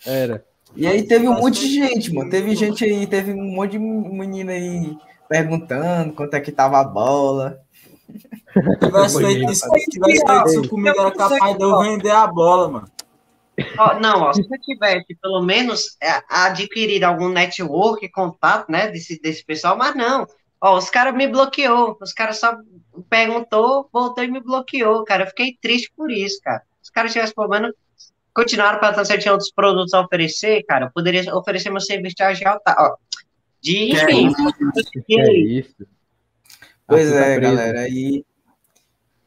Era. E aí teve um monte de gente, mano. Teve gente aí, teve um monte de menina aí perguntando quanto é que tava a bola. Se tivesse feito isso, se tivesse feito isso comigo, era capaz de eu vender a bola, mano. Ó, não, ó, se eu tivesse pelo menos é, adquirido algum network, contato, né, desse, desse pessoal, mas não. Ó, os caras me bloqueou, os caras só perguntou, voltou e me bloqueou, cara. Eu fiquei triste por isso, cara. Se os caras tivessem menos continuaram perguntando se eu tinha outros produtos a oferecer, cara, eu poderia oferecer meu serviço de agiota, ó. De, Que enfim, Que é isso? Pois tá é, preso. galera. Aí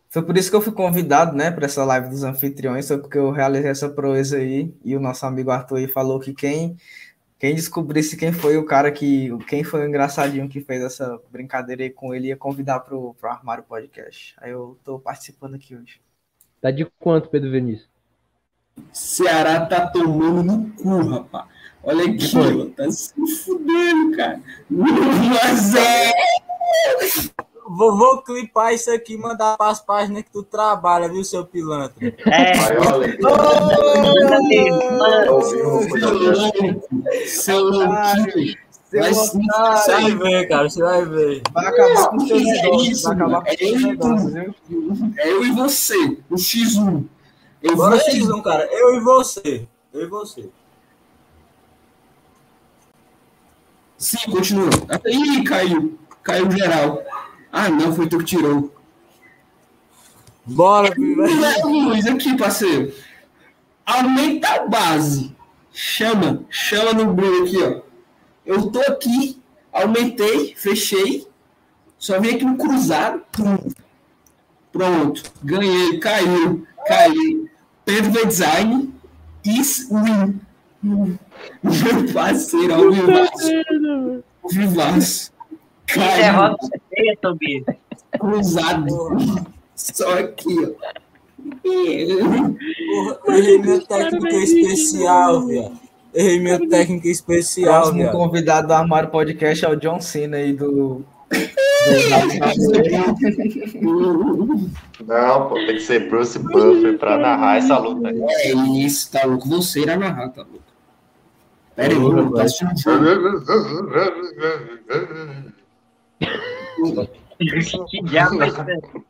foi por isso que eu fui convidado, né, para essa live dos anfitriões, foi porque eu realizei essa proeza aí e o nosso amigo Arthur aí falou que quem quem descobrisse quem foi o cara que quem foi o engraçadinho que fez essa brincadeira aí com ele ia convidar pro, pro Armário Podcast. Aí eu tô participando aqui hoje. Tá de quanto, Pedro Vinícius? Ceará tá tomando no cu, rapaz. Olha aqui, ó, tá se fudendo, cara. 1 a 0. Vou, vou clipar isso aqui e mandar para as páginas que tu trabalha, viu, seu pilantra? é, Seu louquinho. Otário, Você vai ver, cara, você vai ver. vai acabar com o seu Que negócio, isso, vai acabar mano? com o seu É negócio, viu? É eu e você, o X1. Eu Bora vou X1, cara. Eu e você. Eu e você. Sim, continua. Ih, caiu. Caiu geral. Ah, não, foi tu que tirou. Bora. Não, Luiz, aqui, parceiro. Aumenta a base. Chama, chama no Bruno aqui, ó. Eu tô aqui, aumentei, fechei. Só vim aqui no cruzado. Pronto, ganhei, caiu, caiu. Pedro Design, is win. Meu parceiro, ao vivaço. Vivaço. Isso é roda feia, Tobias. cruzado. Só aqui, ó. Eu errei minha técnica especial, viado. Errei minha técnica especial, Próximo viado. convidado do Armário Podcast é o John Cena aí do. Não, pô, tem que ser Bruce Buffer pra narrar essa luta aí. É isso, tá louco. Você irá narrar, tá louco. Pera aí, tá velho. assistindo. Que diabo é isso?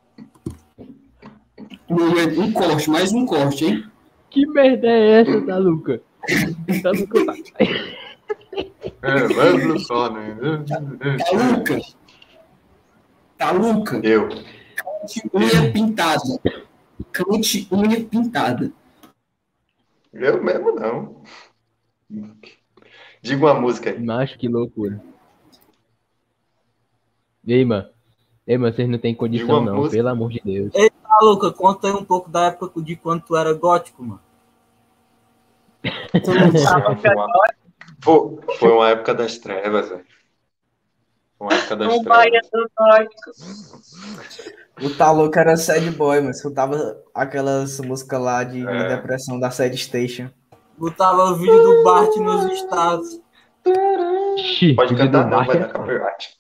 Um corte, mais um corte, hein? Que merda é essa, Taluca? Taluca tá. É, vamos só, né? Tá Luca. Tá Luca. Eu. Cante unha pintada. Cante unha pintada. Eu mesmo não. Diga uma música aí. Macho, que loucura. E aí, mano? Ei, mano, vocês não tem condição, não, música. pelo amor de Deus. Tá, Luca, conta aí um pouco da época de quando tu era gótico, mano. Tu não sabe. Foi uma, foi- foi uma época das trevas, velho. Foi uma época das Um trevas. do gótico. O Talouco era sad boy, mas escutava aquelas músicas lá de É. depressão da Sad Station. Botava o vídeo do Bart nos estados. Pode cantar não, vai dar copyright.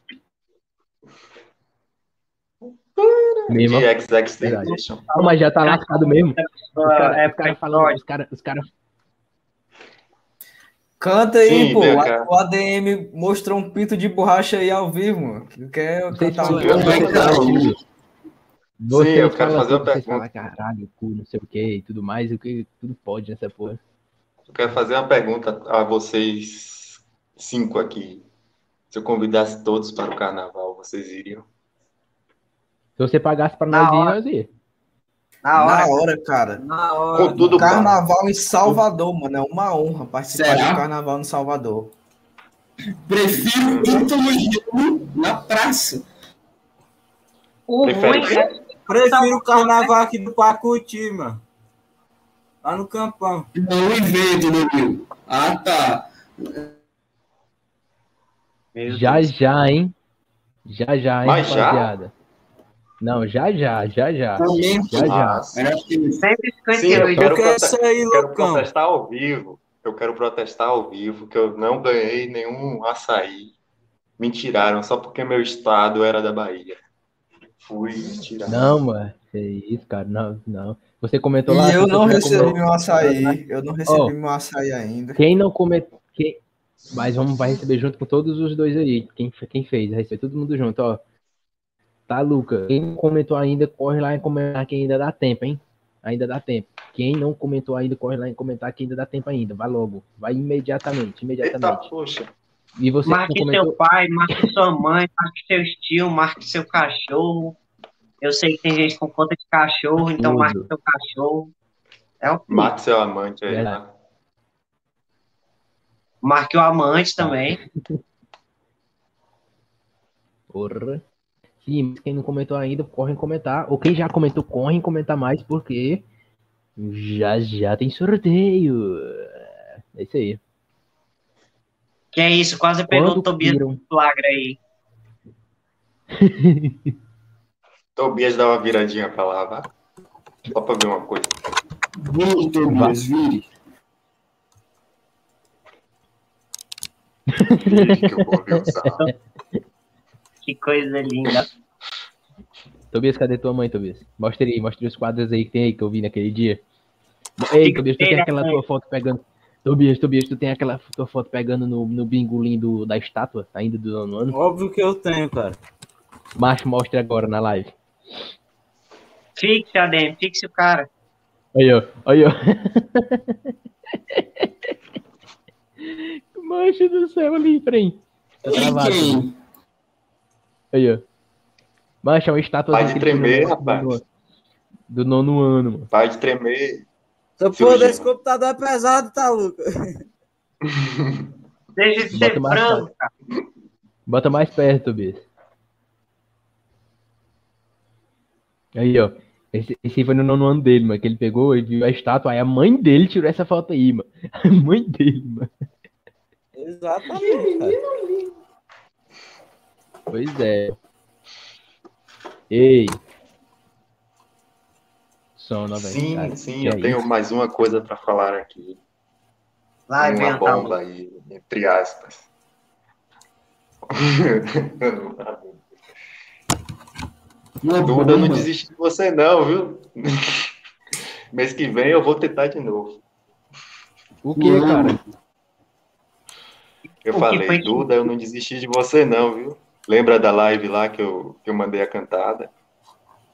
Mesmo. De XX Verdade. Edition. Não, mas já tá lascado mesmo. Os caras É, os cara falando, os caras os cara, Canta aí, Sim, pô. O ADM mostrou um pinto de borracha aí ao vivo, mano. Quer cantar falam, eu um... falam, vocês eu quero falam fazer uma pergunta. falam, caralho, cu, não sei o que e tudo mais, o que tudo pode nessa porra. Eu quero fazer uma pergunta a vocês cinco aqui. Se eu convidasse todos para o carnaval, vocês iriam? Se você pagasse pra nós ir, nós ia. Na hora. Na hora, cara. Na hora. Com tudo pago. Carnaval em Salvador, mano. É uma honra participar Será? do carnaval no Salvador. Prefiro Ítalo na praça. O Prefere ruim é Prefiro o carnaval aqui do Pacuti, mano. Lá no campão. Não o evento, né, meu? Ah, tá. Meu Já Deus. já, hein? Já já, hein, Mas já? Não, já já, já já. Momento. Já já. Ah, Era assim. Sim, eu 158. quero, Eu quero prote- isso aí, quero Lucão. protestar ao vivo. Eu quero protestar ao vivo que eu não ganhei nenhum açaí. Me tiraram só porque meu estado era da Bahia. Fui tirado. Não, mano. Que isso, cara. Não, não. Você comentou lá. E eu você não recebi comentado- meu açaí. Eu não recebi Ó. meu açaí ainda. Quem não comentou. Quem... Mas vamos vai receber junto com todos os dois aí. Quem, quem fez? Vai receber todo mundo junto, ó. Tá, Luca? Quem não comentou ainda, corre lá e comentar que ainda dá tempo, hein? Ainda dá tempo. Quem não comentou ainda, corre lá e comentar que ainda dá tempo ainda. Vai logo. Vai imediatamente, Eita, imediatamente. poxa. E você que Marque não seu comentou. pai, marque sua mãe, marque seu tio, marque seu cachorro. Eu sei que tem gente com conta de cachorro, então Tudo. marque seu cachorro. É o Mate seu amante aí. Tá? Marque o amante também. Porra. Quem não comentou ainda, corre em comentar. Ou quem já comentou, corre em comentar mais, porque já já tem sorteio. É isso aí. Que é isso, quase pegou o Tobias viram- no flagra aí. Tobias dá uma viradinha pra lá, vá. Só pra ver uma coisa. Vire, Tobias, vire. Vire que eu vou ver o. Que coisa linda. Tobias, cadê tua mãe, Tobias? Mostra aí, mostra os quadros aí que tem aí que eu vi naquele dia. Ei, Tobias, tu tem aquela tua foto pegando. Tobias, Tobias, tu tem aquela tua foto pegando no, no bingolim do, da estátua, ainda do nono ano? Óbvio que eu tenho, cara. Macho, mostra agora na live. Fixe, ADM, fixe o cara. Aí, ó, aí, ó. Macho do céu ali, peraí. Tá travado. Aí, ó. Macho, é uma estátua Vai de tremer, rapaz. Do nono ano, mano. Vai de tremer. Essa Seu porra desse computador é pesado, tá, Luca? Deixa de ser cara. Bota mais perto, Tobias. Aí, ó. Esse, esse foi no nono ano dele, mano. Que ele pegou e viu a estátua. Aí a mãe dele tirou essa foto aí, mano. A mãe dele, mano. Exatamente, cara. Pois é. Ei. Som 90. Sim, cara. sim, Que eu é tenho isso? mais uma coisa pra falar aqui. Vem uma bomba aí, entre aspas. Não Duda, eu não desisti de você não, viu? Mês que vem eu vou tentar de novo. O que, cara? Eu O falei, que- Duda, eu não desisti de você não, viu? Lembra da live lá que eu, que eu mandei a cantada?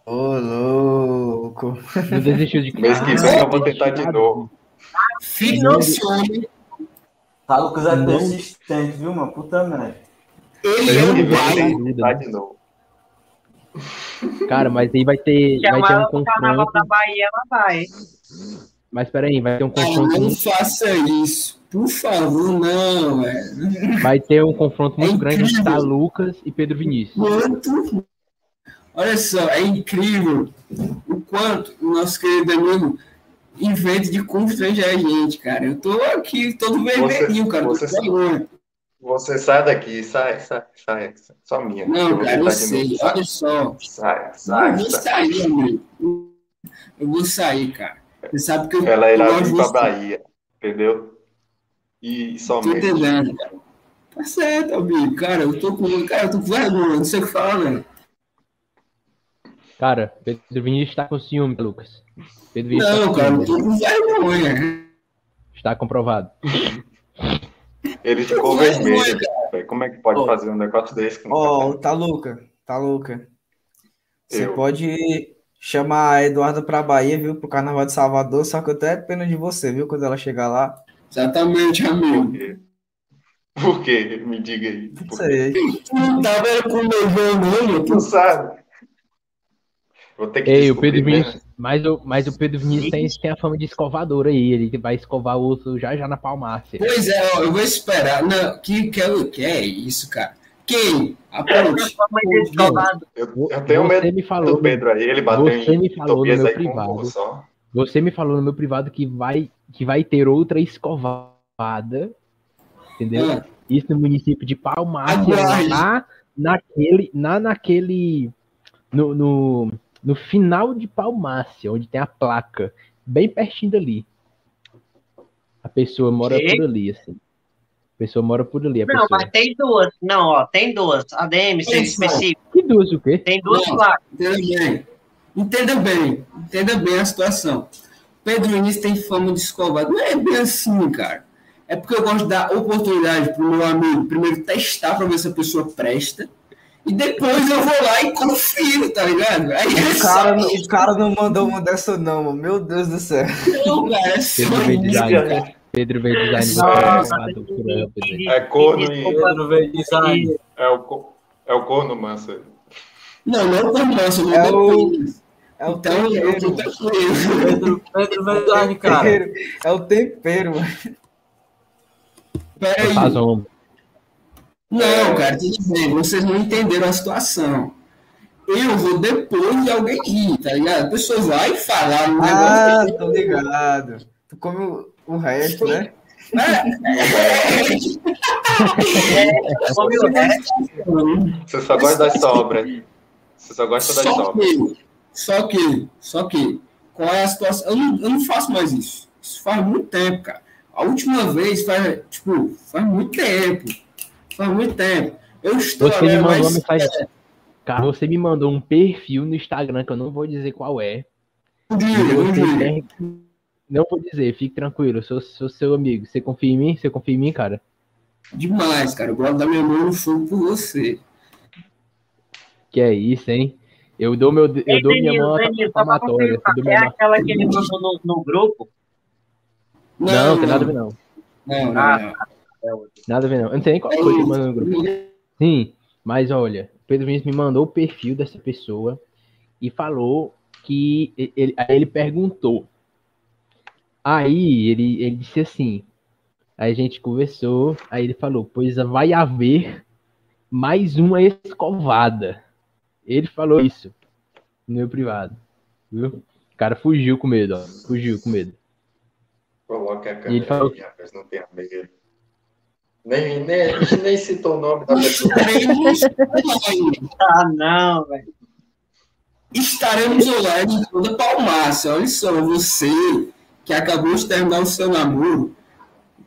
Ô, louco. Não desistiu de Mês que vem eu vou tentar de novo. Financione. Tá, Lucas é persistente, viu, mano? Puta merda. Ele é pai. ajuda, tentar de novo. Cara, mas aí vai ter, vai ter um carnaval confronto. da Bahia, ela vai. Mas peraí, vai ter um confronto não faça isso. Por favor, não, velho. vai ter um confronto muito É grande entre tá Lucas e Pedro Vinícius. Quanto. Olha só, é incrível o quanto o nosso querido amigo inventa de constranger a gente, cara. Eu tô aqui todo vermelhinho, cara. você- Por favor. Você sai daqui, sai, sai, sai. Só minha. Não, cara, eu sei. Olha só. sai, sai, eu vou sai. sair, amigo. Eu vou sair, cara. Você sabe que eu, Ela irá de vir pra. Bahia, entendeu? E Tô somente. entendendo, cara. Tá certo, amigo. Cara, eu tô com. Cara, eu tô com vergonha, não sei o que falar, velho. Cara, Pedro Vinícius está com ciúme, Lucas. Pedro Vinícius tá Não, com cara, eu tô com vergonha. Está comprovado. Ele Tô ficou vergonha, vermelho. Como é que pode Ó. fazer um negócio desse Ó, cara? tá louca, tá louca. Você pode chamar a Eduarda pra Bahia, viu, pro Carnaval de Salvador, só que eu até pena de você, viu, quando ela chegar lá. Exatamente, Por amigo. quê? Por quê? Me diga aí. Não Por sei. Tu não tava era com o meu. Tu sabe? Vou ter que Ei, o Pedro né? Vinícius. Mas o, mas o Pedro Vinícius tem, tem a fama de escovador aí. Ele vai escovar o osso já já na palmácia. Pois é, ó, eu vou esperar. Não, que, que, é- que é isso, cara? Quem? De escovado. Eu, eu tenho você medo me falou, do Pedro aí. Ele bateu você em me falou no Tobias meu aí com um privado. Você me falou no meu privado que vai, que vai ter outra escovada, entendeu? Ah, Isso no município de Palmácia, Aguarde. lá naquele, na, naquele, no, no, no final de Palmácia, onde tem a placa, bem pertinho dali. A pessoa mora Quê? por ali, assim. A pessoa mora por ali, a Não, pessoa. mas tem duas. Não, ó, tem duas. ADM, Isso. específico. Que duas o quê? Tem duas Não. placas. entenda bem. Entenda bem. Entenda bem a situação. Pedro Vinícius tem fama de escovado. Não é bem assim, cara. É porque eu gosto de dar oportunidade pro meu amigo primeiro testar pra ver se a pessoa presta. E depois eu vou lá e confiro, tá ligado? Aí é O cara, não- o cara não mandou uma dessa, não, mano. Meu Deus do céu. não, cara. É só Pedro veio isso, design. cara. Pedro veio design. é. É corno e- Desculpa. Pedro veio design. É o, é o corno manso. Não, não é o Cornossa, eu É não o-. É o Então, eu tempero. Pedro, Pedro design, cara. É o tempero. mano. Peraí. Não, cara, tudo bem. Vocês não entenderam a situação. Eu vou depois de alguém ir, tá ligado? A pessoa vai falar um Ah, negócio. tô ligado. Tu come o, o resto, né? Come o resto. Você só gosta das sobras. Você só gosta das sobras. Só que, só que, qual é a situação? Eu não, eu não faço mais isso. Isso faz muito tempo, cara. A última vez faz, tipo, faz muito tempo. Faz muito tempo. Eu estou Você me mandou uma mais- mensagem. Cara, você me mandou um perfil no Instagram que eu não vou dizer qual é. Não diga, vou dizer, fique tranquilo, sou, sou seu amigo. Você confia em mim? Você confia em mim, cara? Demais, cara. Eu gosto da minha mão no fogo por você. Que é isso, hein? Eu dou, meu, eu Ei, dou minha mão pra palmatória. É minha mão- aquela que ele mandou no, no grupo? Não, não tem nada a ver, não. Não, não, Ah, não. Nada a ver, não. Eu não sei nem qual foi que ele mandou no grupo. Sim, mas olha, o Pedro Vinícius me mandou o perfil dessa pessoa e falou que ele, aí ele perguntou. Aí ele, ele disse assim. Aí a gente conversou, aí ele falou, pois vai haver mais uma escovada. Ele falou isso no meu privado. Viu? O cara fugiu com medo, ó. Fugiu com medo. Coloque a E ele câmera falou- aí, rapaz, não tenha medo. Nem, nem, a gente nem citou o nome da pessoa. Estaremos Ah, não, velho. Estaremos online toda Palmácia. Olha só, você que acabou de terminar o seu namoro.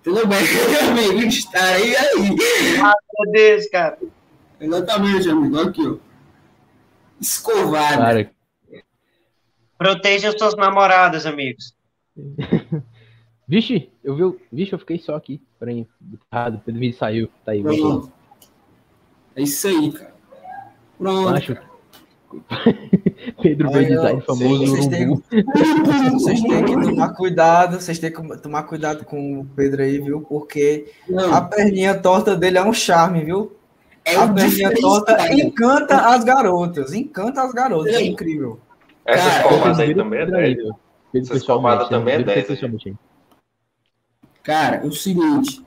Tudo bem, meu amigo? Estarei aí. Meu Deus, cara. Exatamente, amigo. Aqui, ó. Escovada. Cara, Proteja suas namoradas, amigos. vixe, eu vi, vixe, eu fiquei só aqui. Peraí, errado, o Pedro Vinícius saiu. Tá aí. Pronto. É isso aí, cara. Pronto. Macho. Pedro B Design famoso vocês têm- urubu. Vocês têm que tomar cuidado, vocês têm que tomar cuidado com o Pedro aí, viu? Porque Não, a perninha torta dele é um charme, viu? É A perninha torta diferencial. encanta as garotas, encanta as garotas, é incrível. Essas Cara, formadas aí também é Pedro aí, 10. viu? Pedro Essas formadas também é Pedro 10, pessoalmente. Cara, é o seguinte.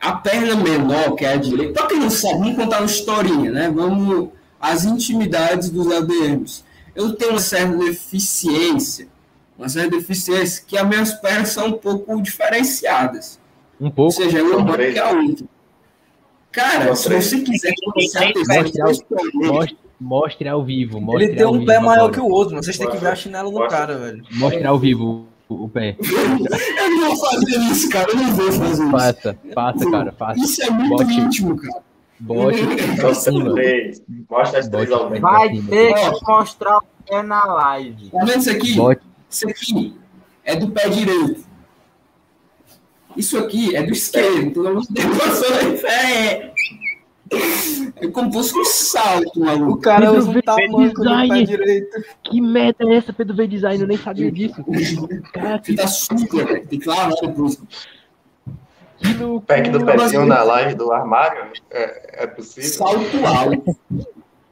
A perna menor, que é a direita. Pra quem não sabe, vamos contar uma historinha, né? Vamos às intimidades dos ADMs. Eu tenho uma certa deficiência, uma certa deficiência, que as minhas pernas são um pouco diferenciadas. Um Ou pouco. seja, uma três. que a outra. Cara, se você quiser a ter Mostre Mostre, mostre ao vivo. Mostre Ele tem um pé maior agora. que o outro, vocês têm que ver a chinela do cara, velho. Mostre ao vivo o, pé. eu não vou fazer isso, cara. Eu não vou fazer isso. Faça, faça, cara, faça. Isso é muito Bote. íntimo, cara. Bote Mostra as três. Mostra as três ao vivo. Vai ter que mostrar o pé na live. Tá vendo isso aqui? Bote. Isso aqui é do pé direito. Isso aqui é do esquerdo. Então não tenho noção da é. É como se fosse um salto, O maluco. cara Pedro usa um tamanco no pé direito. Que merda é essa, Pedro V Design? Eu nem sabia disso. Caraca, Fica suja, velho. Tem que lavar que. Pack do pezinho na live do armário. É, é possível? Salto alto.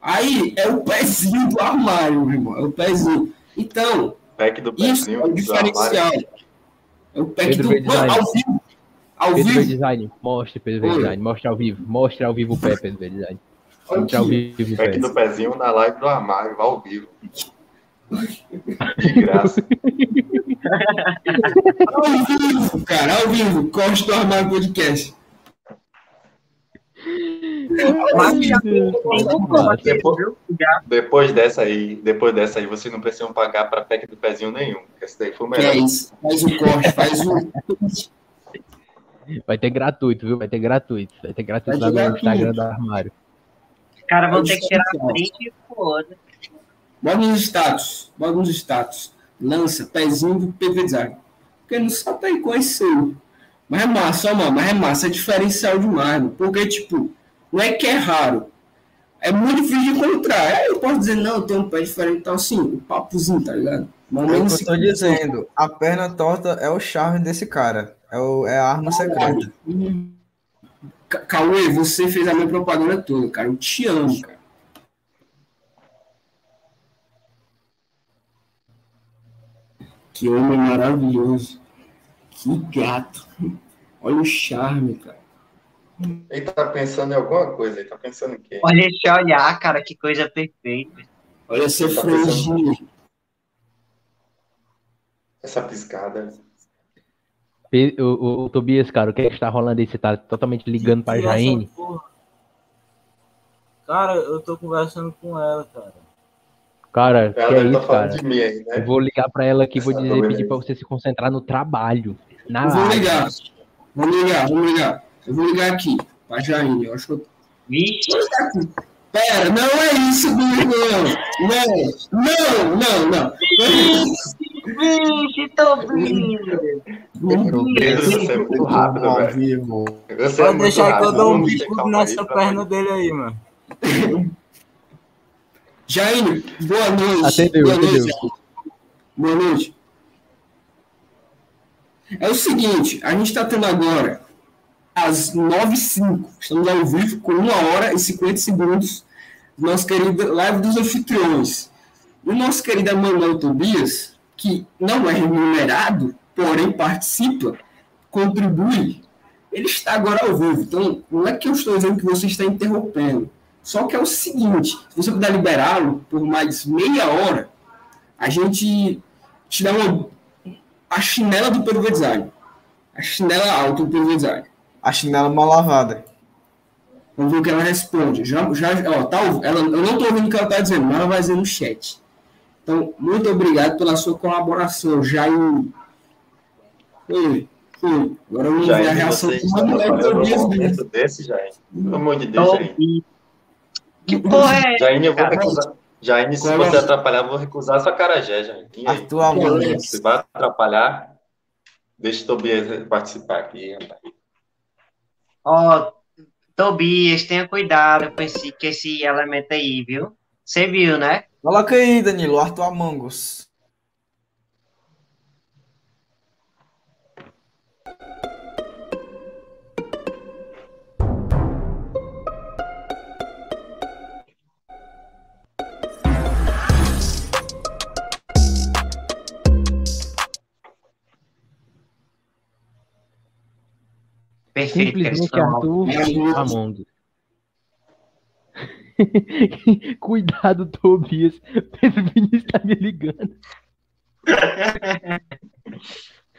Aí é o pezinho do armário, meu irmão. É o pezinho. Então, Pack do isso pezinho é o diferencial. É o pack Pedro do. Mano, ao vivo. Ao Pedro vivo. Design, mostre Pedro V Oi. Design, mostre ao vivo, mostre ao vivo o pé, Pedro V Design. Mostre ao vivo o pé. Do pezinho na live do armário, ao vivo. De graça. Ao vivo, cara. Ao vivo. Corte do armário podcast. Depois, depois dessa aí, depois dessa aí, vocês não precisam pagar para pack do pezinho nenhum. Esse daí foi o Que é melhor. isso. Faz o corte, faz o. Vai ter gratuito, viu? Vai ter gratuito. Vai ter gratuito Vai lá no. Instagram do armário. Os caras vão ter que tirar a frente e foda. Bota nos status. Bota nos status. Lança, pezinho do PV Design. Porque não sabe tá aí conheceu. Mas é massa, ó, mano. Mas é massa. É diferencial demais, mano. Porque, tipo, não é que é raro. É muito difícil de encontrar. Aí eu posso dizer, não, eu tenho um pé diferente e tal, assim, o papozinho, tá ligado? Mas É o que eu tô dizendo. A perna torta é o charme desse cara. É, o, é a arma secreta. Ca- Cauê, você fez a minha propaganda toda, cara. Eu te amo, cara. Que homem maravilhoso. Que gato. Olha o charme, cara. Ele tá pensando em alguma coisa, ele tá pensando em quê? Olha esse olhar, cara, que coisa perfeita. Olha essa Tá franjinha. Essa piscada. O, o- o Tobias, cara, o que é que está rolando aí? Você tá totalmente ligando pra Que essa Jaine? porra? Cara, eu tô conversando com ela, cara. Cara, que Ela é deve estar isso, falando cara? de mim aí, Eu né? vou ligar pra ela aqui, vou dizer, pedir aí. pra você se concentrar no trabalho. Na Eu vou live. ligar. Vamos ligar, vamos ligar. Eu vou ligar aqui. Pra Jaine. Eu acho que eu Pera, não é isso, Bruno. Não, não, não, não. Vixe. Pedro, você é muito rápido, Ao velho. vivo. Você é Pode deixar que eu dou um bico nessa perna dele aí, mano. Jaine, boa noite. Atendeu, boa atendeu. noite. Boa noite. É o seguinte, a gente está tendo agora às 9h05. Estamos ao vivo com 1 hora e 50 segundos do nosso querido Live dos Anfitriões. O nosso querido Manuel Tobias, que não é remunerado, porém participa, contribui, ele está agora ao vivo. Então, não é que eu estou dizendo que você está interrompendo. Só que é o seguinte, se você puder liberá-lo por mais meia hora, a gente te dá uma, a chinela do Pedro Design. A chinela alta do Pedro Design. A chinela mal lavada. Vamos ver o que ela responde. Já, já, ó, tá, ela, eu não estou ouvindo o que ela está dizendo, mas ela vai dizer no chat. Então, muito obrigado pela sua colaboração, Jair. Foi, foi. Agora vamos ver a Jair, reação do momento desse, Jair? Pelo amor de Deus, Jair. Tobias. Que porra é essa? Jair, eu vou recusar. Jair, se é? você atrapalhar, eu vou recusar essa carajé, Jair. E aí? Atualmente. Se vai atrapalhar, deixa o Tobias participar aqui. Ó, Tobias, tenha cuidado com esse, com esse elemento aí, viu? Você viu, né? Coloca aí, Danilo, Arthur Among Us. Perfeito, Simplesmente. Arthur Among. Cuidado, Tobias. Pedro Vinícius tá me ligando.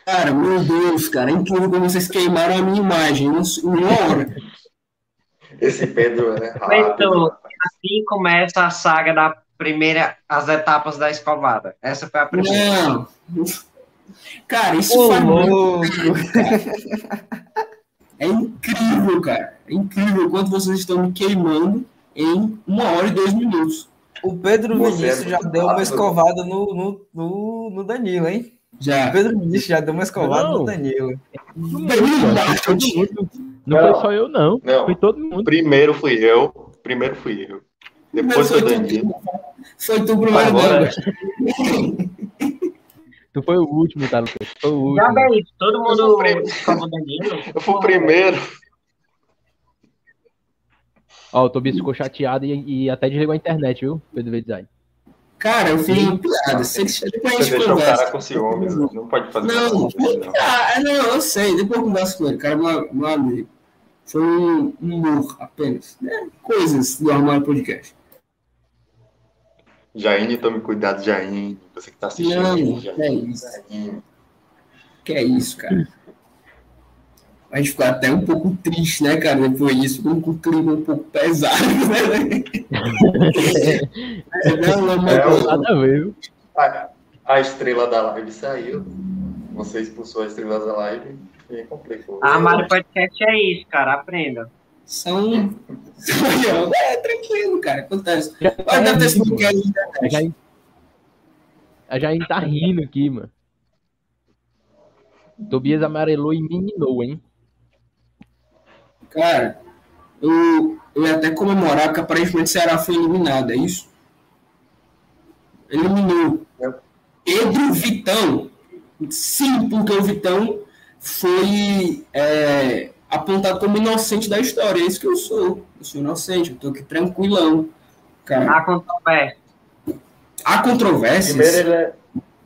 Cara, meu Deus, cara, é incrível como vocês queimaram a minha imagem em uma hora. Esse Pedro é Então, assim começa a saga da primeira, as etapas da escovada. Essa foi a primeira. Não. Cara, isso Ô, faz muito. É incrível, cara. É incrível quanto vocês estão me queimando em uma hora e dois minutos. O Pedro Você Vinícius é já muito deu uma escovada no, no, no, no Danilo, hein? O Já. Pedro Vinícius já deu uma escovada Não. no Danilo. Danilo. Todo mundo. Não, Não. foi só eu, não. Não. Foi todo mundo. Primeiro fui eu. Primeiro fui eu. Depois foi o Danilo. Foi tu primeiro, Agora- Danilo. Tu foi o último, tá, Lucas? Foi o Já último. bem, todo Eu mundo fui o o Danilo. Eu fui o primeiro. Ó, o Tobias ficou chateado e, e até desligou a internet, viu? Pedro V Design. Cara, eu fiz uma piada. Se depois Você deixou o cara com ciúmes. né? Não pode fazer Não, isso, não. ah, não, eu sei. Depois eu converso com ele. Cara, meu, meu amigo. Foi um humor apenas. né? Coisas do Armário Podcast. Jaine, tome cuidado, Jaine. Você que tá assistindo. Não, aí, que é Jaine. isso. Jaine. Que é isso, cara. A gente ficou até um pouco triste, né, cara? Depois disso, ficou com o clima um pouco pesado, né? não, não, É, mas- Nada a ver, viu? A, a estrela da live saiu. Você expulsou a estrela da live e complicou. A Mário Podcast é isso, cara. Aprenda. São. É, tranquilo, cara. Acontece. Já Mas deve ter sido rindo, que a gente A tá rindo aqui, mano. Tobias amarelou e meninou, hein? Cara, eu, eu ia até comemorar que aparentemente o Ceará foi eliminado, é isso? Eliminou. É. Pedro Vitão. Sim, porque o Vitão foi é, apontado como inocente da história. É isso que eu sou. Eu sou inocente, eu tô aqui tranquilão. Cara, A controvérsia. há controvérsias. Primeiro ele é.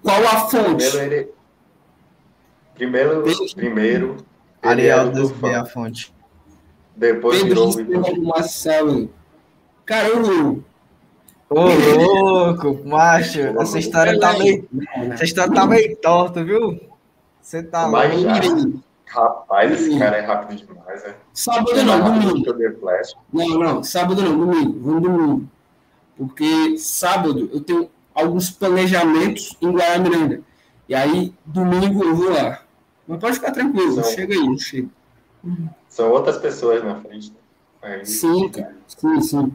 Qual a fonte? Primeiro ele. Primeiro. Primeiro. Ele Ariel era o das Tufão. Meia Fonte. Depois Pedro virou o do Marcelo. Cara, eu. Ô, louco, macho, essa história tá meio. Essa história tá meio torta, viu? Você tá Mas. Rapaz, esse cara é rápido demais, né? Sábado não, domingo. Não, não, sábado não, domingo. Vamos domingo. Porque sábado eu tenho alguns planejamentos em Guaramiranga. E aí, domingo eu vou lá. Mas pode ficar tranquilo, Não. chega aí, eu chego. São outras pessoas na frente. né? Aí, Sim, cara. Sim, sim.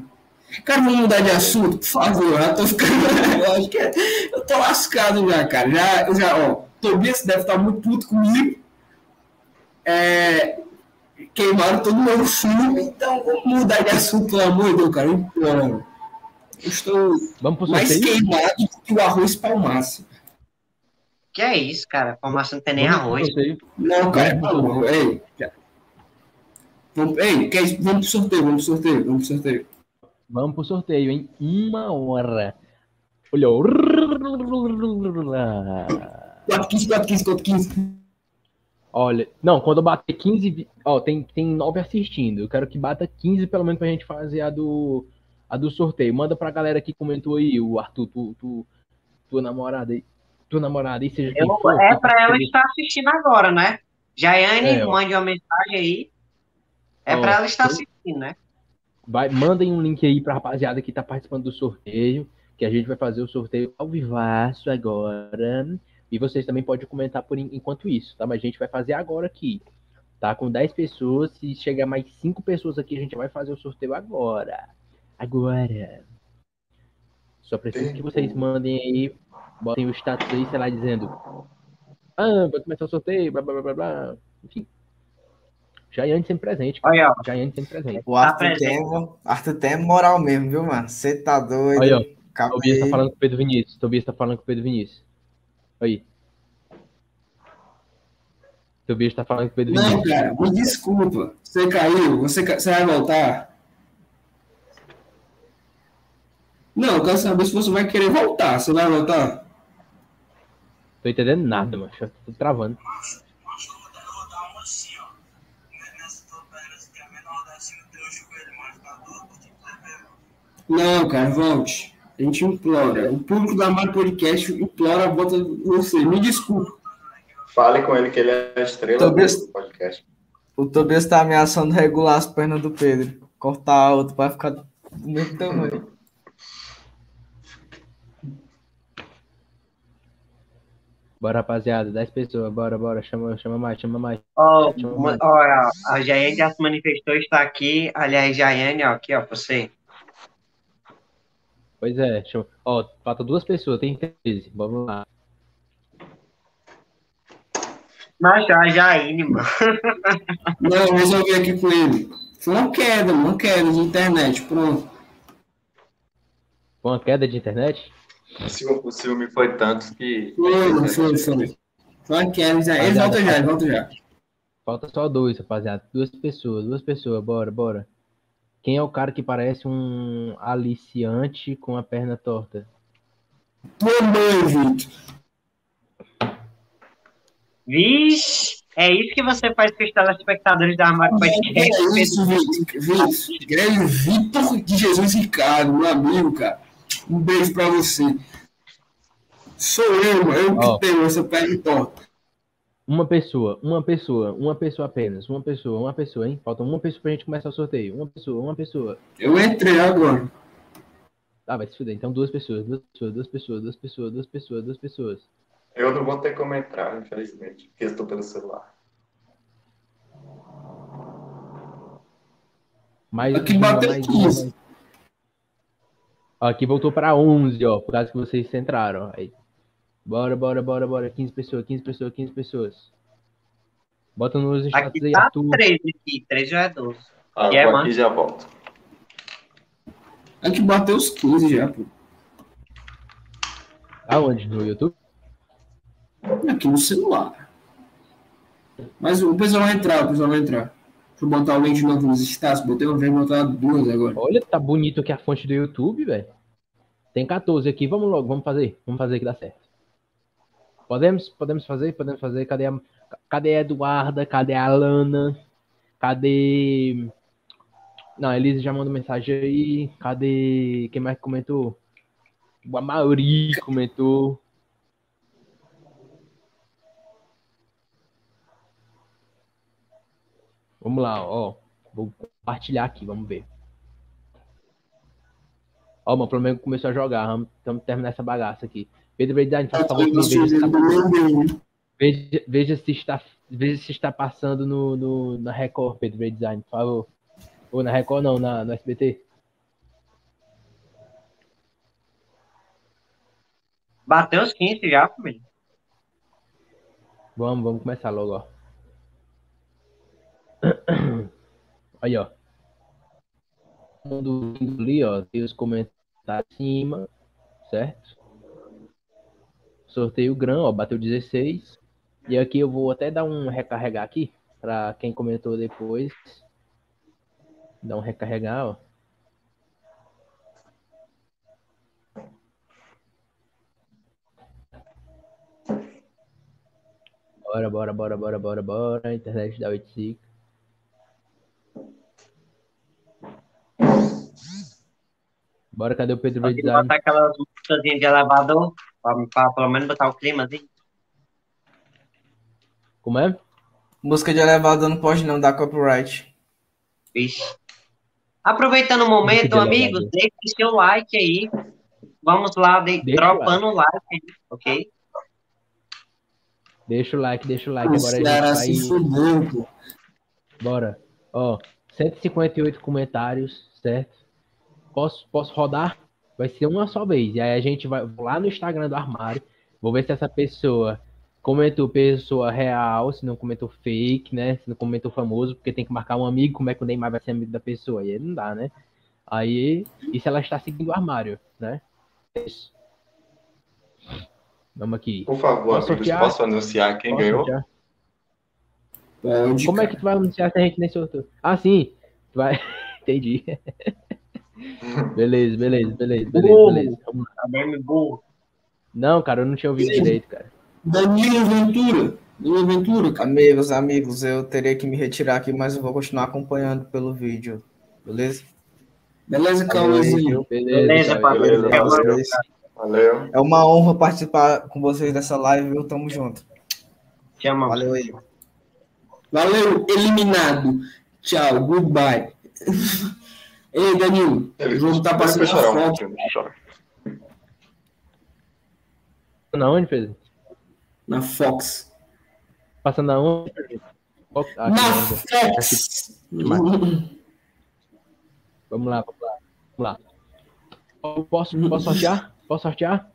Cara, vamos mudar de assunto, por favor. Eu já tô ficando. Eu acho que é- eu tô lascado já, cara. Já, já, ó, Tobias deve estar muito puto comigo. É, queimaram todo o meu filme, então vamos mudar de assunto, pelo amor de Deus, cara. Eu imploro. Eu estou Vamos pro mais sorteio? queimado do que o arroz palmaço. Que é isso, cara? Formação não tem nem arroz. Não, cara, não, ei. já. Vamos, ei, quer, vamos pro sorteio, vamos pro sorteio, vamos pro sorteio. Vamos pro sorteio, hein? Uma hora. Olhou. 4, 15, 4, 15, 4, 15. Olha, não, quando eu bater 15. vi- Ó, tem, tem 9 assistindo. Eu quero que bata 15 pelo menos pra gente fazer a do, a do sorteio. Manda pra galera que comentou aí, o Arthur, tu, tu, tua namorada aí. Tua namorada aí, seja quem Eu- for. é que pra ela estar assistindo agora, né? Jaiane, É, mande uma mensagem aí. É Ó, pra ela estar eu- assistindo, né? Vai, mandem um link aí pra rapaziada que tá participando do sorteio, que a gente vai fazer o sorteio ao vivaço agora. E vocês também podem comentar por en- enquanto isso, tá? Mas a gente vai fazer agora aqui. Tá com 10 pessoas, se chegar mais 5 pessoas aqui, a gente vai fazer o sorteio agora. Agora. Só preciso que vocês mandem aí, botem o status aí, sei lá, dizendo. Ah, vai começar o sorteio, blá blá blá blá blá. Enfim. Jaiane sempre presente. Olha, ó. Jaiane sempre presente. O Arthur presente. tem, Arthur tem moral mesmo, viu, mano? Você tá doido. Olha, ó. Acabei. Tobias tá falando com o Pedro Vinícius. Tobias tá falando com o Pedro Vinícius. Aí. Tobias tá falando com o Pedro Não, Vinícius. cara, me desculpa. Você caiu, você, ca- você vai voltar? Não, eu quero saber se você vai querer voltar. Você vai voltar? Tô entendendo nada, mano. Tô travando. Não, cara, volte. A gente implora. O público da Mário Podcast implora a volta de você. Me desculpa. Fale com ele que ele é a estrela Tobias- do podcast. O Tobias tá ameaçando regular as pernas do Pedro. Cortar a outra pra ficar do mesmo tamanho. Bora, rapaziada. 10 pessoas. Bora, bora. Chama, chama mais, chama mais. Uma- ver. ó, a Jaiane já se manifestou, está aqui. Aliás, Jaiane, ó, aqui, ó, você. Pois é. Chama... Ó, falta duas pessoas. Tem 13. Vamos lá. Mas a Jaine, mano. Não, eu resolvi aqui com ele. Foi uma queda, uma queda de internet. Pronto. Com a queda de internet? O ciúme, o ciúme foi tanto que. Foi, não foi, foi. Foi uma queda. já. Ele volta já, ele volta já. Falta só dois, rapaziada. Duas pessoas, duas pessoas. Bora, bora. Quem é o cara que parece um aliciante com a perna torta? Tua mãe, Vitor. Vixe, é isso que você faz com os telespectadores da Armário Podcast. É isso, Vitor. Vitor. Grande Vitor de Jesus Ricardo, meu amigo, cara. Um beijo pra você. Sou eu. Eu Ó. que tenho essa perna torta. Uma pessoa, uma pessoa, uma pessoa apenas. Uma pessoa, uma pessoa, hein? Falta uma pessoa pra gente começar o sorteio. Uma pessoa, uma pessoa. Eu entrei agora. Tá, vai se fuder. Então duas pessoas, duas pessoas, duas pessoas, duas pessoas, duas pessoas, duas pessoas. Eu não vou ter como entrar, infelizmente, porque eu estou pelo celular. Mais Aqui bateu mais 15. uma. Ó, Aqui voltou pra 11, ó, por causa que vocês entraram. Aí. Bora, bora, bora, bora. 15 pessoas, 15 pessoas, 15 pessoas. Bota nos status Aqui aí, tá Arthur. 13 aqui, 13 já é 12. Ah, E é, mano? aqui e já volto. Aqui bateu os 15 já, pô. Aonde? No YouTube? Aqui no celular. Mas o pessoal vai entrar, o pessoal vai entrar. Deixa eu botar o link de novo nos status. Botei uma vez, botar duas agora. Olha, tá bonito aqui a fonte do YouTube, velho. Tem 14 aqui, vamos logo, vamos fazer. Vamos fazer que dá certo. Podemos? Podemos fazer? Podemos fazer. Cadê a, cadê a Eduarda? Cadê a Lana? Cadê. Não, a Elisa já mandou mensagem aí. Cadê. Quem mais comentou? O Amauri comentou. Vamos lá, ó. Vou compartilhar aqui, vamos ver. Ó, o Flamengo começou a jogar. Vamos terminar essa bagaça aqui. Pedro Breidane, faz favor comigo, veja se, tá, veja, veja se está, veja se está passando no, no, na Record, Pedro Breidane, por favor. Ou na Record não, na, no SBT. Bateu os 15 já, família. Vamos, vamos começar logo, ó. Aí, ó. Todo mundo indo ali, ó. Tem os comentários acima, certo? Sorteio grão, ó. Bateu 16. E aqui eu vou até dar um recarregar aqui. Pra quem comentou depois. Dar um recarregar, ó. Bora, bora, bora, bora, bora, bora. Internet da 85. Bora, cadê o Pedro Só tem que Design? botar aquelas músicas de elevador, pra, pra pelo menos botar o clima assim. Como é? Música de elevador não pode não dar copyright. Vixe. Aproveitando o momento, amigos, deixe seu like aí. Vamos lá, de, Deixa dropando o like aí, ok? Deixa o like, deixa o like. O Agora a gente Ceará vai. se fudeu, pô. Bora. Ó, 158 comentários, certo? Posso, posso rodar? Vai ser uma só vez. E aí a gente vai lá no Instagram do armário. Vou ver se essa pessoa comentou pessoa real, se não comentou fake, né? Se não comentou famoso, porque tem que marcar um amigo, como é que o Neymar vai ser amigo da pessoa? E aí não dá, né? Aí, e se ela está seguindo o armário, né? É Isso. Vamos aqui. Por favor, Posso amigos, posso anunciar quem Posso ganhou? sortear? Pode, Como é que tu vai anunciar se a gente nem sorteou? Ah, sim. Tu vai. Entendi. Beleza, beleza, beleza, beleza, beleza. Vamos lá. Tá bem burro. Não, cara, eu não tinha ouvido Beleza. direito, cara. Danilo Ventura. Danilo Ventura, cara. Amigos, amigos, eu teria que me retirar aqui, mas eu vou continuar acompanhando pelo vídeo. Beleza? Beleza, Cauãzinho? Beleza, Beleza, beleza, Papai. valeu. É uma honra participar com vocês dessa live, viu? Tamo junto. Te. Valeu aí. Valeu, eliminado. Tchau, goodbye. Ei, Danilo, o jogo tá passando Deixa eu chorar a foto pouquinho, deixa eu chorar. Na onde, Pedro? na Fox. Passando na onde? Ah, que na. Fox! Vamos lá, vamos lá. Vamos lá. Posso, posso sortear? Posso sortear?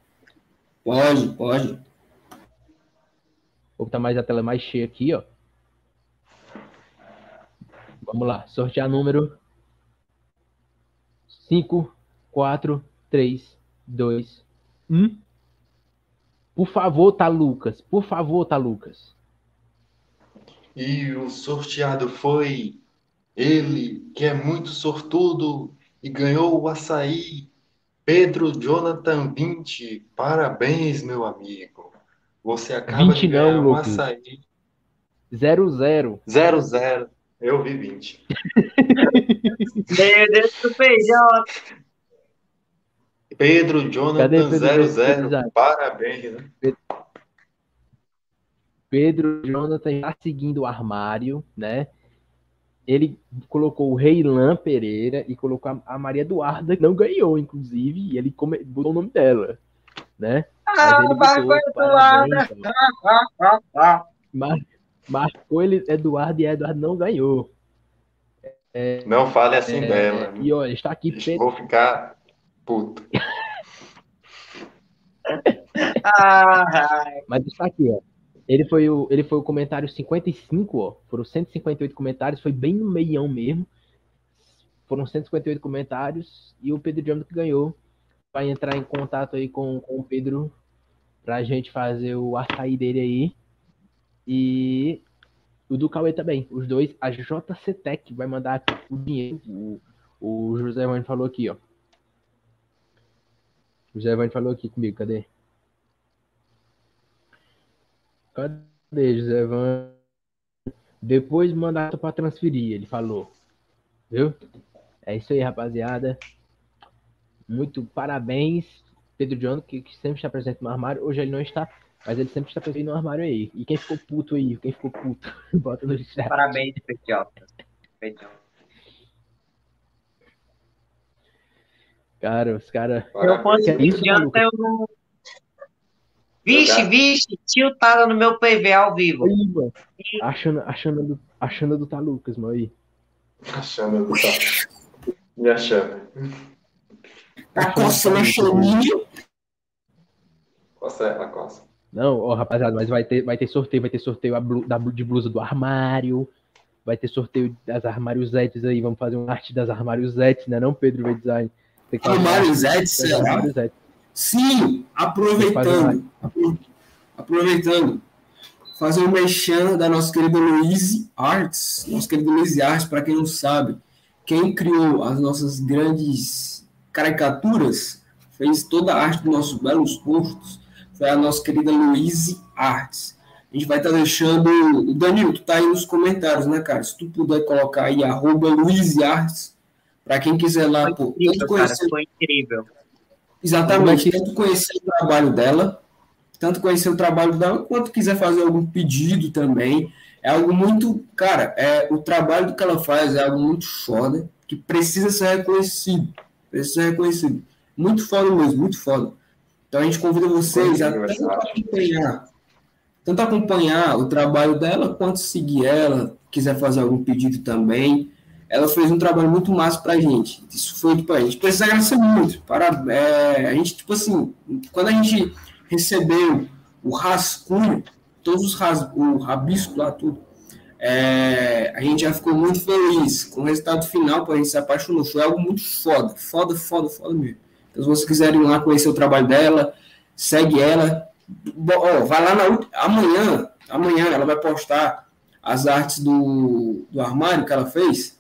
Pode, pode. Vou botar mais a tela mais cheia aqui, ó. Vamos lá. Sortear número 5, 4, 3, 2, 1. Por favor, tá, Lucas? Por favor, tá, Lucas? E o sorteado foi ele, que é muito sortudo e ganhou o açaí. Pedro Jonathan 20. Parabéns, meu amigo. Você acaba 20 de não, ganhar um Lucas. açaí 0, 0. 00. Eu vi 20. Meu Deus do PJ. Pedro Cadê Jonathan Pedro? 00. Pedro? Parabéns, né? Pedro Jonathan está seguindo o armário, né? Ele colocou o Reilan Pereira e colocou a- Maria Eduarda, que não ganhou, inclusive, e ele come- botou o nome dela, né? Ah. Ah, ah, ah. Mar- marcou ele Eduardo e Eduardo não ganhou. Não fale assim É, dela. e olha, está aqui. Vou ficar puto. Mas está aqui, ó. Ele foi o, ele foi o comentário 55, ó. Foram 158 comentários, foi bem no meião mesmo. Foram 158 comentários e o Pedro Jonathan que ganhou. Vai entrar em contato aí com, com o Pedro pra gente fazer o açaí dele aí. E o do Cauê também. Os dois, a JC Tech vai mandar o dinheiro. O, o José Evandro falou aqui, ó. O José Evandro falou aqui comigo, cadê? Cadê José Evandro? Depois mandar para transferir, ele falou. Viu? É isso aí, rapaziada. Muito parabéns, Pedro John, que, que sempre está presente no armário. Hoje ele não está, mas ele sempre está presente no armário aí. E quem ficou puto aí? Quem ficou puto? Bota no chat. Parabéns. PJ. Cara, os caras. Eu fosse Que é isso, maluco? eu não. Vixe, vixe, tiltada no meu PV ao vivo. Aí, mano. Achando, achando, do, achando do Talucas, mano. Aí. Achando do tá. Me achando. Tá coçando a chaninha. Coça ela, coça. Não, ó, rapaziada, mas vai ter, vai ter sorteio, vai ter sorteio a blu- da, de blusa do armário, vai ter sorteio das armáriosetes aí, vamos fazer uma arte das armáriosetes, né não, Pedro vai design? Armário das será? armáriosetes. Sim, aproveitando. apro- Aproveitando. Fazer um mexão da nossa querida Louise Arts. Nossa querida Louise Arts, para quem não sabe, quem criou as nossas grandes caricaturas, fez toda a arte dos nossos belos rostos, foi a nossa querida Louise Arts. A gente vai estar deixando. O Danilo, tu tá aí nos comentários, né, cara? Se tu puder colocar aí, arroba Louise Arts, para quem quiser lá, pô, tanto Incrível, cara, conhecer foi incrível. Exatamente, tanto conhecer o trabalho dela, tanto conhecer o trabalho dela, quanto quiser fazer algum pedido também. É algo muito, cara, é, o trabalho que ela faz é algo muito foda, que precisa ser reconhecido. Precisa ser reconhecido. Muito foda mesmo, muito foda. Então a gente convida vocês a tanto acompanhar, tanto acompanhar o trabalho dela, quanto seguir ela, quiser fazer algum pedido também. Ela fez um trabalho muito massa pra gente. Isso foi, tipo, a gente precisa agradecer muito. Para, é, a gente, tipo assim, quando a gente recebeu o rascunho todos os ras, o rabisco lá, tudo. É, a gente já ficou muito feliz com o resultado final, porque a gente se apaixonou. Foi algo muito foda, foda, foda, foda mesmo. Então, se vocês quiserem ir lá conhecer o trabalho dela, segue ela. Bom, ó, vai lá na amanhã, amanhã ela vai postar as artes do, do armário que ela fez.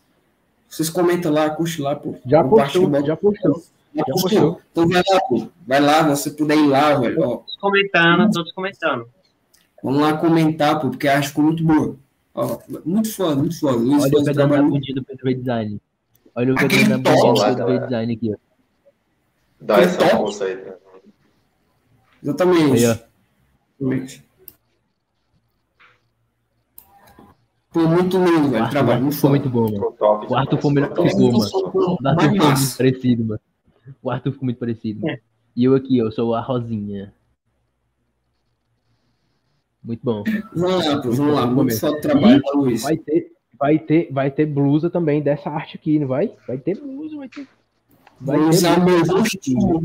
Vocês comentam lá, curte lá, pô. Já postou, já postou. Já postou. Então vai lá, pô. Vai lá, você puder ir lá, velho. Ó. Todos comentando, todos comentando. Vamos lá comentar, pô, porque acho que ficou muito boa. Ó, muito foda, muito foda. Luiz Olha o pedaço da trabalho muito- bundinha do PV Design. Olha o pedaço da bundinha lá, do galera. Design aqui, ó. Dá Foi essa top. força aí. Né? Exatamente. Aí. Exatamente. Pô, muito lindo, velho. Trabalho muito ficou foda. muito bom, mano. Top. O Arthur foi melhor ficou que mano. O Arthur ficou muito parecido, mano. O Arthur ficou muito parecido. mano. E eu aqui, eu sou a Rosinha. Muito bom. Vamos lá, vamos lá. Muito foda o trabalho da Luiz. Vai ter, vai ter, vai ter blusa também dessa arte aqui, não vai? Vai ter blusa, vai ter. Vai Vou usar o blusa, meu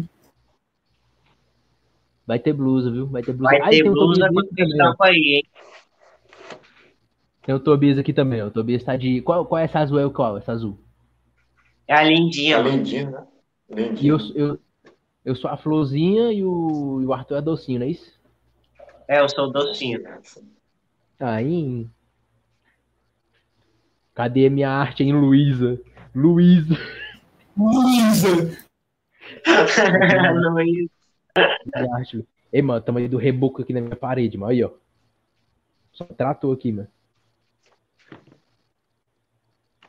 vai ter blusa, viu? Vai ter blusa. Vai Aí ter tem o blusa com aí, hein? Tem o Tobias aqui também, ó. O Tobias tá de. Qual, qual é essa azul? É o qual? Essa azul. É a lindinha, É mano. lindinho, né? E Lindinho. eu, eu, eu sou a florzinha e o, e o Arthur é docinho, não é isso? É, eu sou docinho. Aí. Cadê minha arte, hein, Luísa? Luísa. Luísa! Ei, mano, tamanho do reboco aqui na minha parede, mano. Aí, ó. Só tratou aqui, mano.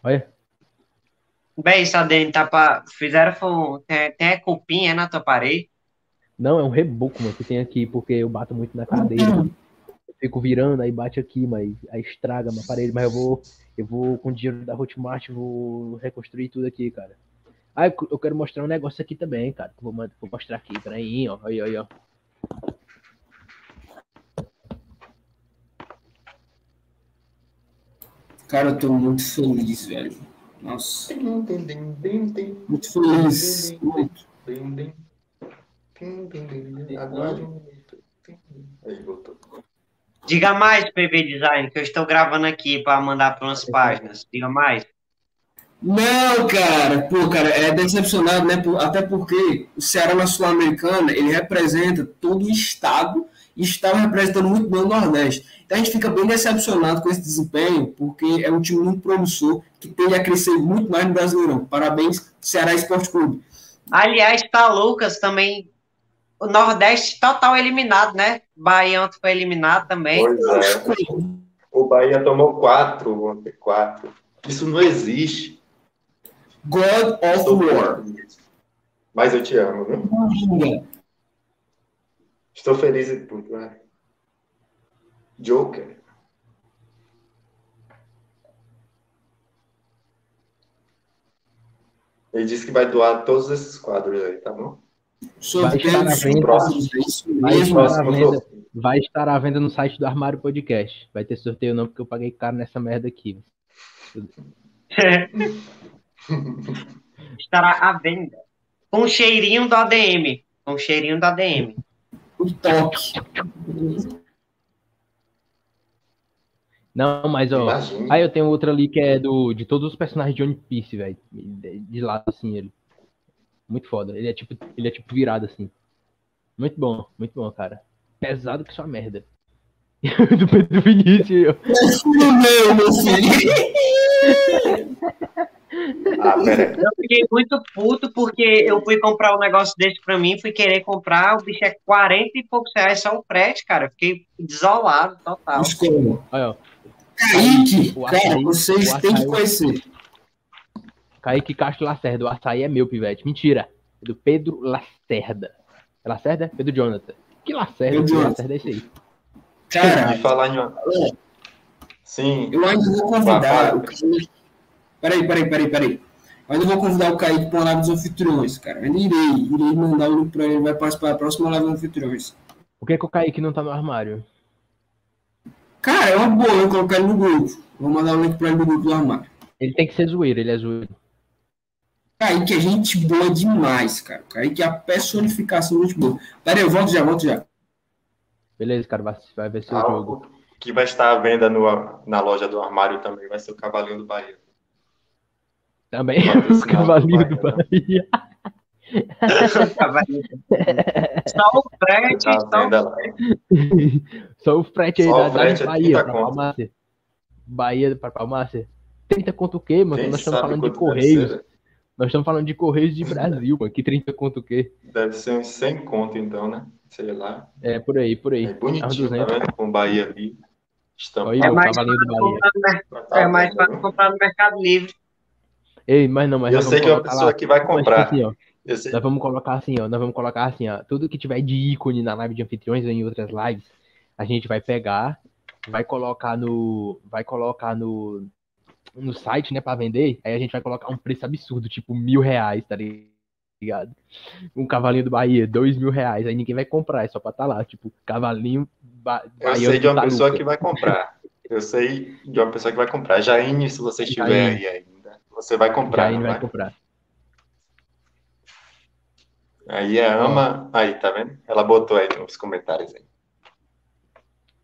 Olha. Bem, isso ADM tá pra. Fizeram. Tem, tem a cupinha na tua parede. Não, é um reboco, mano, que tem aqui, porque eu bato muito na cadeira. Eu fico virando, aí bate aqui, mas aí estraga a minha parede, mas eu vou, eu vou com o dinheiro da Hotmart, vou reconstruir tudo aqui, cara. Ah, eu quero mostrar um negócio aqui também, cara. Vou, vou mostrar aqui, peraí, ó. Aí, aí, ó. Cara, eu tô muito feliz, velho. Nossa, muito feliz. Muito. Diga mais, PB Design, que eu estou gravando aqui pra mandar para umas páginas. Diga mais. Não, cara, pô, cara, é decepcionado, né? Até porque o Ceará na Sul-Americana, ele representa todo o estado e estava representando muito bem o Nordeste. Então a gente fica bem decepcionado com esse desempenho, porque é um time muito promissor, que tende a crescer muito mais no Brasileirão. Parabéns, Ceará Esporte Clube. Aliás, tá Lucas também. O Nordeste total eliminado, né? Bahia ontem foi eliminado também. Pois é. O Bahia tomou quatro ontem, quatro. Isso não existe. God of War. Mas eu te amo, viu? Coringa. Estou feliz e tudo, né? Joker. Ele disse que vai doar todos esses quadros aí, tá bom? Sorteio Vai estar venda. próximos, é Vai estar venda. Vai estar à venda no site do Armário Podcast. Vai ter sorteio não, porque eu paguei caro nessa merda aqui. Estará à venda. Com cheirinho do ADM. Com cheirinho do ADM. O toque. Não, mas ó. Imagina. Aí eu tenho outra ali que é do de todos os personagens de One Piece, velho. De, de lado assim ele. Muito foda. Ele é tipo, ele é tipo virado assim. Muito bom, muito bom, cara. Pesado que sua merda. do Pedro Vinícius. Meu, meu filho. Ah. Eu fiquei muito puto porque eu fui comprar um negócio desse pra mim, fui querer comprar, o bicho é 40 e poucos reais só o frete, cara. Eu Fiquei desolado, total. Escolha. Olha, ó. Kaique, cara, açaí- vocês têm que conhecer. Kaique Castro Lacerda. O açaí é meu, pivete. Mentira. É do Pedro Lacerda. É Lacerda? Pedro Jonathan. Que Lacerda? Pedro Que. Lacerda é esse aí. Cara, falar em uma... Sim. eu ainda vou convidar o Kaique. Peraí, peraí, peraí, peraí. Eu ainda vou convidar o Kaique para uma live dos anfitriões, cara. Eu ainda irei, irei mandar o link para ele, ele vai participar da próxima live dos anfitriões. Por que, que o Kaique não tá no armário? Cara, é uma boa eu colocar ele no grupo. Vou mandar o link para ele no grupo do armário. Ele tem que ser zoeiro, ele é zoeiro. Kaique é gente boa demais, cara. Kaique é a personificação de gente boa. Peraí, eu volto já, volto já. Beleza, cara, vai, ver seu jogo. Algo que vai estar à venda no, na loja do armário também vai ser o Cavalinho do Bahia. Também, o Patrocinado cavalinho do do Bahia. Só o frete, Tá só o lá. Só o frete aí Só da, frete da Bahia 30 pra. Palmácia. Bahia pra Palmácia. 30 conto o quê, mano? Quem Nós estamos falando de Correios. ser? Nós estamos falando de Correios de Brasil, mano. Que 30 conto o quê? Deve ser uns 100 conto, então, né? Sei lá. É, por aí, por aí. É bonitinho, tá 200. vendo? Com Bahia ali. Olha É mais fácil comprar no Mercado Livre. Ei, mas não, mas Eu sei que é uma pessoa lá. que vai tipo comprar. assim, ó, nós vamos colocar assim, ó. Nós vamos colocar assim, ó. Tudo que tiver de ícone na live de anfitriões ou em outras lives, a gente vai pegar, vai colocar no. Vai colocar no. No site, né, pra vender. Aí a gente vai colocar um preço absurdo, tipo mil reais, tá ligado? Um cavalinho do Bahia, dois mil reais. Aí ninguém vai comprar, é só pra tá lá. Tipo, cavalinho ba Eu sei de uma pessoa que vai comprar. Eu sei de uma pessoa que vai comprar. Jaine, se você estiver aí ainda, você vai comprar, Já ele vai vai? comprar. Aí é ama. Aí, tá vendo? Ela botou aí nos comentários aí.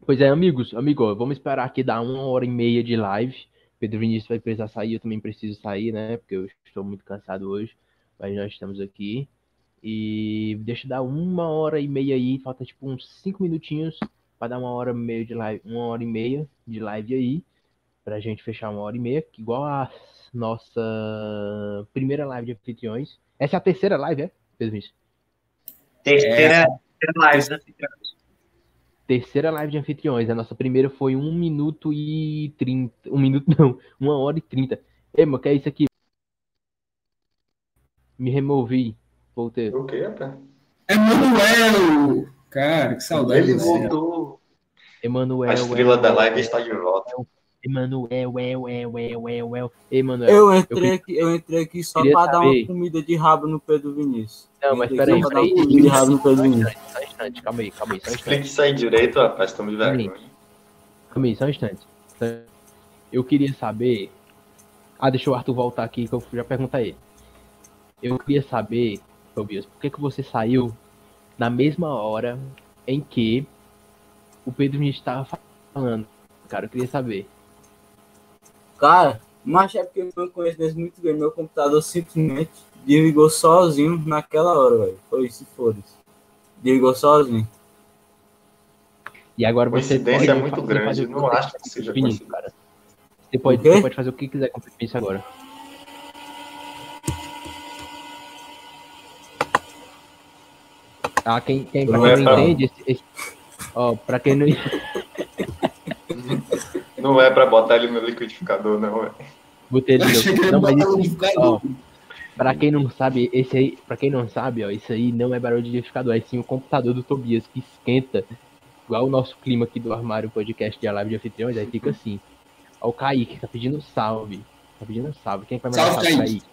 Pois é, amigos, amigo, vamos esperar aqui dar uma hora e meia de live. Pedro Vinícius vai precisar sair, eu também preciso sair, né? Porque eu estou muito cansado hoje, mas nós estamos aqui. E deixa eu dar uma hora e meia aí, falta tipo uns cinco minutinhos para dar uma hora e meia de live, uma hora e meia de live aí, pra gente fechar uma hora e meia, igual a nossa primeira live de anfitriões. Essa é a terceira live, é? Pedro Vinícius? Terceira, terceira live, né? terceira live de anfitriões. A nossa primeira foi 1 minuto e 30. 1 minuto não, 1 hora e 30. Ei, mano, que é isso aqui? Me removi. Voltei. O quê, rapaz? Emanuel! Cara, que saudade Ele de você. voltou. Emanuel. A estrela El, da live está de volta. Emanuel, El, El, El, El, El. Emanuel. Eu entrei queria- aqui, eu entrei aqui só pra dar saber- uma comida de rabo no Pedro Vinícius. Não, mas peraí, só pra dar uma peraí. comida de rabo no Pedro Vinícius. só um instante. Calma aí, calma aí, só um instante. Explique isso aí direito, rapaz. Tô me vergonha. Calma aí, só um instante. Eu queria saber. Ah, deixa o Arthur voltar aqui que eu já perguntei a ele. Eu queria saber, Tobias, por que, que você saiu na mesma hora em que o Pedro me estava falando? Cara, eu queria saber. Cara, mas é porque foi uma coincidência muito grande. Meu computador simplesmente desligou sozinho naquela hora, velho. Foi isso, foda-se. Desligou sozinho. E agora você pode é muito fazer- grande. fazer Eu não acho que seja com o Vinícius, coincidência. cara. Você pode, você pode fazer o que quiser com o Vinícius agora. Ah, quem, quem, pra Não quem é não entende, esse, esse- ó, pra quem não Não é pra botar ele no liquidificador, não. É. Botei ele Não, mas isso, no liquidificador. ó, pra quem não sabe, esse aí, pra quem não sabe, ó, isso aí não é barulho de liquidificador, é sim o computador do Tobias que esquenta, igual o nosso clima aqui do armário podcast de a live de anfitriões, aí fica assim. Ó, o Kaique tá pedindo salve. Tá pedindo salve. Quem vai mandar Salve, salve, Kaique. Kaique?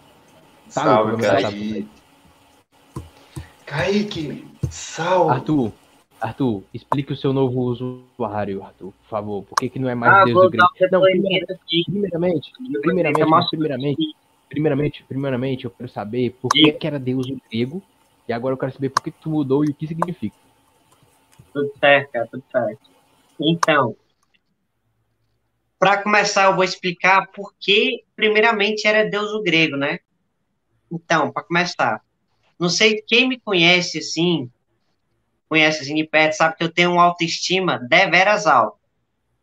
Salve, dar Kaique. Kaique, salve. Arthur, Arthur, explique o seu novo usuário, Arthur, por favor. Por que, que não é mais Ah, Deus do grego? Não, primeiramente, primeiramente, primeiramente, primeiramente, primeiramente, eu quero saber por que, que era Deus do grego, e agora eu quero saber por que, que tu mudou e o que significa. Tudo certo, cara, tudo certo. Então, para começar, eu vou explicar por que, primeiramente, era Deus o grego, né? Então, para começar, não sei quem me conhece assim, conhece assim de perto, sabe que eu tenho uma autoestima deveras alta.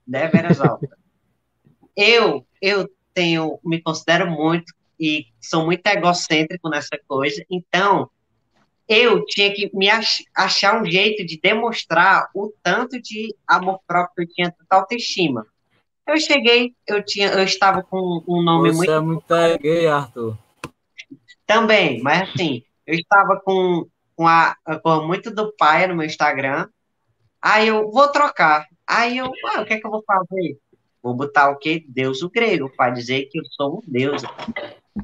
Deveras alta. eu, eu tenho, me considero muito e sou muito egocêntrico nessa coisa, então eu tinha que me ach- achar um jeito de demonstrar o tanto de amor próprio que eu tinha, tanta autoestima. Eu cheguei, eu tinha, eu estava com um nome Você muito é muito gay, Arthur. também, mas assim, eu estava com, com a, cor muito do pai no meu Instagram. Aí eu vou trocar. Aí eu, ah, o que é que eu vou fazer? Vou botar o quê? Deus o grego, para dizer que eu sou um deus.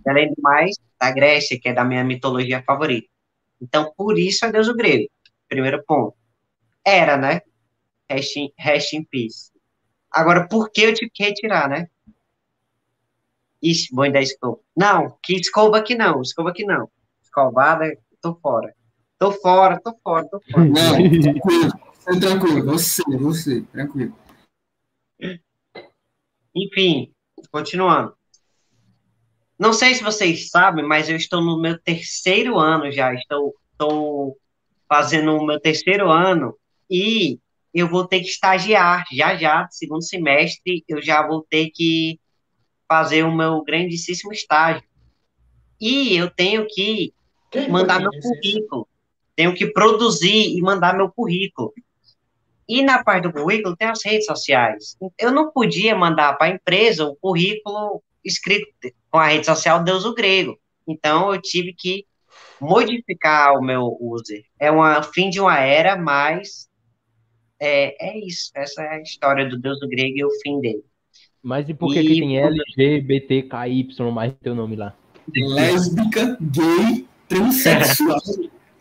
Além do mais, da Grécia, que é da minha mitologia favorita. Então, por isso é Deus o grego. Primeiro ponto. Era, né? Rest in, rest in peace. Agora, por que eu tive que retirar, né? Ixi, boi da escova. Não, que escova aqui não, escova aqui não. Escovada, tô fora. Tô fora, tô fora, tô fora. Não, tranquilo. Você tranquilo, você, você, tranquilo. Enfim, continuando. Não sei se vocês sabem, mas eu estou no meu terceiro ano já. Estou, estou fazendo o meu terceiro ano e eu vou ter que estagiar já já, segundo semestre, eu já vou ter que fazer o meu grandíssimo estágio. E eu tenho que Quem mandar meu currículo. Tenho que produzir e mandar meu currículo. E na parte do currículo tem as redes sociais. Eu não podia mandar para a empresa o currículo escrito com a rede social Deus o Grego. Então eu tive que modificar o meu user. É um fim de uma era, mas é, é isso. Essa é a história do Deus do Grego e o fim dele. Mas e por que, E- que tem LGBTKY mais teu nome lá? Lésbica, gay, transexual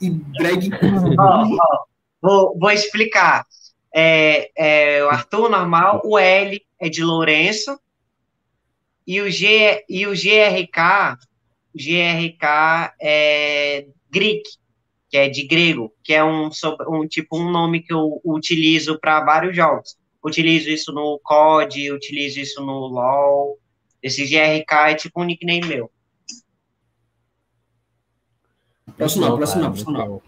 e drag. Ó, ó, vou, vou explicar. É, é o Arthur normal, o L é de Lourenço e o G e o GRK, GRK é Greek, que é de grego, que é um, um tipo um nome que eu utilizo para vários jogos. Utilizo isso no COD, utilizo isso no LoL. Esse GRK é tipo um nickname meu. Não, profissional, cara, profissional. bom.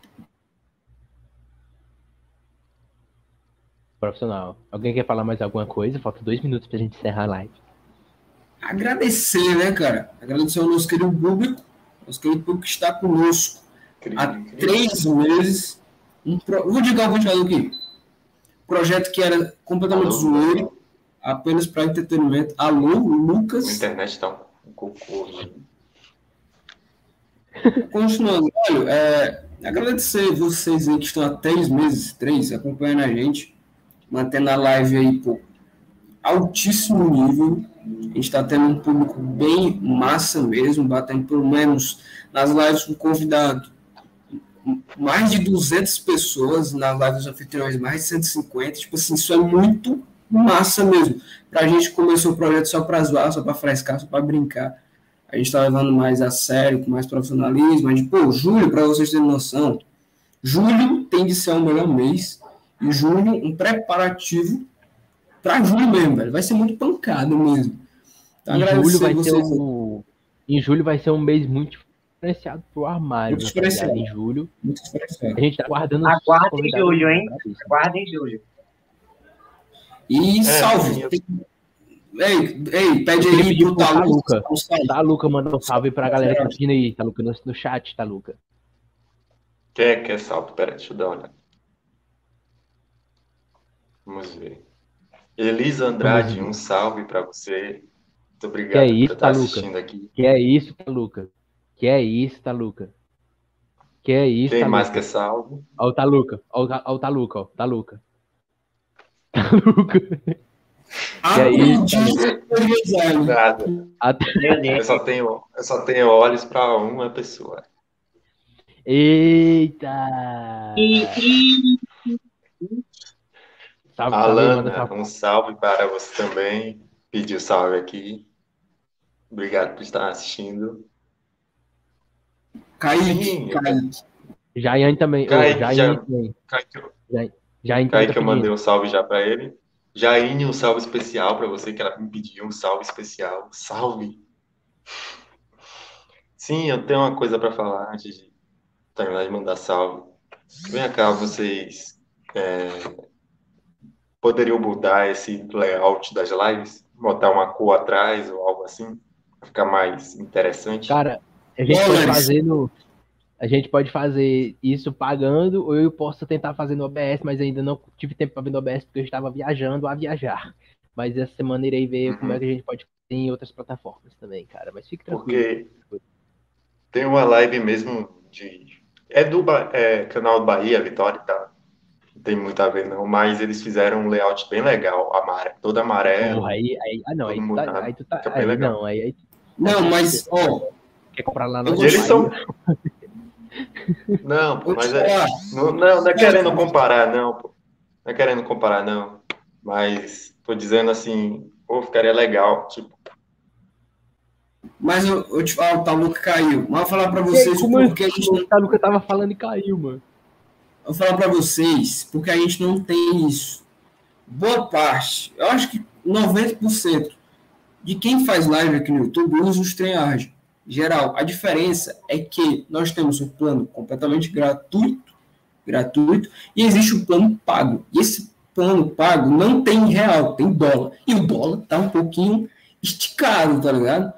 Profissional. Alguém quer falar mais alguma coisa? Falta dois minutos pra gente encerrar a live. Agradecer, né, cara? Agradecer ao nosso querido público, nosso querido público que está conosco há Incrível, incrível. três meses. Um pro... Vou dizer o que eu aqui. Projeto que era completamente Alô? zoeiro, apenas para entretenimento. Alô, A Lucas. internet tá um cocô. Continuando, olha, é, agradecer vocês aí que estão há três meses, três, acompanhando a gente, mantendo a live aí, pô, altíssimo nível. A gente está tendo um público bem massa mesmo, batendo pelo menos nas lives com convidado mais de 200 pessoas, nas lives anfitriões mais de 150. Tipo assim, isso é muito massa mesmo. Pra gente começou o projeto só pra zoar, só pra frescar, só pra brincar. A gente tá levando mais a sério, com mais profissionalismo. A gente, pô, julho, pra vocês terem noção, julho tem de ser o melhor mês. E julho, um preparativo pra julho mesmo, velho. Vai ser muito pancada mesmo. Então, Em julho vai ser vocês. o... Em julho vai ser um mês muito diferenciado pro armário. Muito diferenciado. Em julho. Muito expressado. A gente tá aguardando Aguardem julho, hein? pra isso. Guardem Júlio. E salve. eu- Tem- Ei, ei, pede aí pro Taluca. Taluca. Tá, Luca, manda um salve pra galera que tá assistindo aí, tá, Luca? No, no chat, tá, Luca? Quer, quer salto? Pera, deixa eu dar uma olhada. Vamos ver. Elisa Andrade, ver. um salve pra você. Muito obrigado Que é isso, por estar Taluca? assistindo aqui. Que é isso, tá, Luca? Que é isso, tá, Luca? Que é isso, Quem tá, mais Luca? quer salve? Ó o Taluca, ó o Ta- ó o Taluca, Taluca. É isso, Aprendi Nada. Eu só tenho, eu só tenho olhos pra uma pessoa. Eita! E, e Salve, Alana, salve. um salve para você também. Pediu salve aqui. Obrigado por estar assistindo. Kaique, Kaique. Jaiane também. Kaique, Jaiane já- também. Kaique, Jaiane Kaique, tá eu mandei um salve já para ele. Jaine, um salve especial para você, que ela me pediu um salve especial. Salve! Sim, eu tenho uma coisa para falar antes de terminar de mandar salve. Vem cá, vocês é, poderiam mudar esse layout das lives? Botar uma cor atrás ou algo assim? Pra ficar mais interessante? Cara, a gente Ô, pode Larissa. fazer no. A gente pode fazer isso pagando, ou eu posso tentar fazer no OBS, mas ainda não tive tempo para ver no OBS porque eu estava viajando a viajar. Mas essa semana irei ver Uhum. como é que a gente pode fazer em outras plataformas também, cara. Mas fique tranquilo. Porque tem uma live mesmo de. É do Ba- é, canal do Bahia, Vitória tal. Não tem muito a ver, não, mas eles fizeram um layout bem legal, amare... todo amarelo. Porra, aí, aí, ah, não, aí Todo tu tá, aí tu tá, aí legal. não, aí, aí Não, mas, ó, quer comprar lá no eles são. Não, pô, eu mas é. Não, não, não é querendo comparar, não, pô. Não é querendo comparar, não. Mas tô dizendo assim, pô, ficaria legal. Tipo, mas eu, eu te falo, o Taluca caiu. Mas eu vou falar pra vocês Como porque a gente assim? O Taluca tava falando e caiu, mano. vou falar para vocês, porque a gente não tem isso. Boa parte, eu acho que 90% de quem faz live aqui no YouTube usa o StreamYard. Geral, a diferença é que nós temos um plano completamente gratuito, gratuito, e existe um plano pago. E esse plano pago não tem real, tem dólar. E o dólar tá um pouquinho esticado, tá ligado?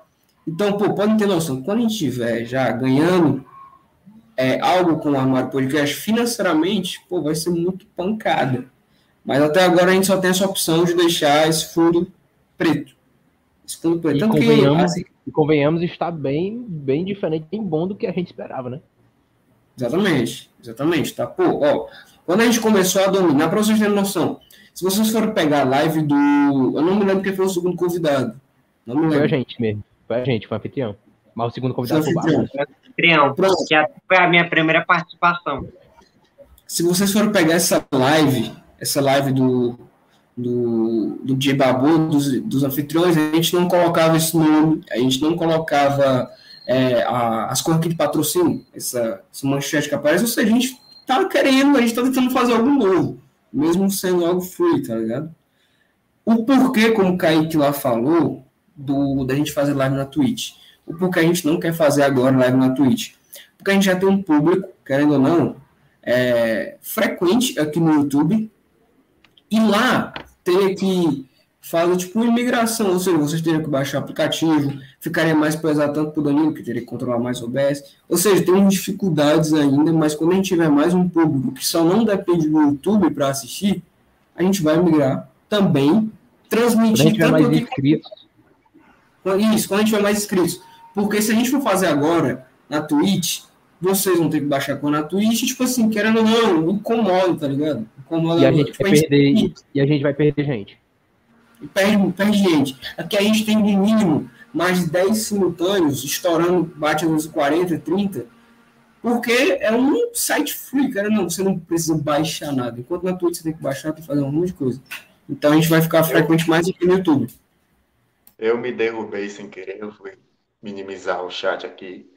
Então, pô, podem ter noção, quando a gente estiver já ganhando é, algo com o Armário Podcast, financeiramente, pô, vai ser muito pancada. Mas até agora a gente só tem essa opção de deixar esse fundo preto. Esse fundo preto. E Tanto que, assim, e convenhamos, está bem, bem diferente, bem bom do que a gente esperava, né? Exatamente, exatamente, tá? Pô, ó, quando a gente começou a dominar, para vocês terem noção, se vocês forem pegar a live do. Eu não me lembro quem foi o segundo convidado. Não me Foi a lembro. gente mesmo. Foi a gente, foi o anfitrião. Mas o segundo convidado Foi o o Barros. Trião, Pronto. que foi a minha primeira participação. Se vocês forem pegar essa live, essa live do, do, do DJ Babu, dos, dos anfitriões, a gente não colocava esse nome, a gente não colocava é, a- as cores de patrocínio, essa, essa manchete que aparece, ou seja, a gente tá querendo, a gente tá tentando fazer algo novo, mesmo sendo algo free, tá ligado? O porquê, como o Kaique lá falou, do, da gente fazer live na Twitch. O porquê a gente não quer fazer agora live na Twitch. Porque a gente já tem um público, querendo ou não, é, frequente aqui no YouTube. E lá teria que fazer tipo imigração, ou seja, vocês teriam que baixar o aplicativo, ficaria mais pesado tanto para o Danilo, que teria que controlar mais o OBS. Ou seja, tem dificuldades ainda, mas quando a gente tiver mais um público que só não depende do YouTube para assistir, a gente vai migrar também, Quando a transmitir gente mais inscritos, isso, quando a gente tiver mais inscritos. Porque se a gente for fazer agora na Twitch, vocês vão ter que baixar com na Twitch, tipo assim, querendo ou não, incomoda, tá ligado? Incomoda e a gente tipo, vai perder, e a gente vai perder gente. perde, perde gente. Aqui a gente tem de mínimo mais de 10 simultâneos, estourando, bate nos 40, 30, porque é um site free, cara, não, você não precisa baixar nada. Enquanto na Twitch você tem que baixar, tem que fazer um monte de coisa. Então a gente vai ficar frequente mais aqui no YouTube. Eu me derrubei sem querer, eu fui minimizar o chat aqui.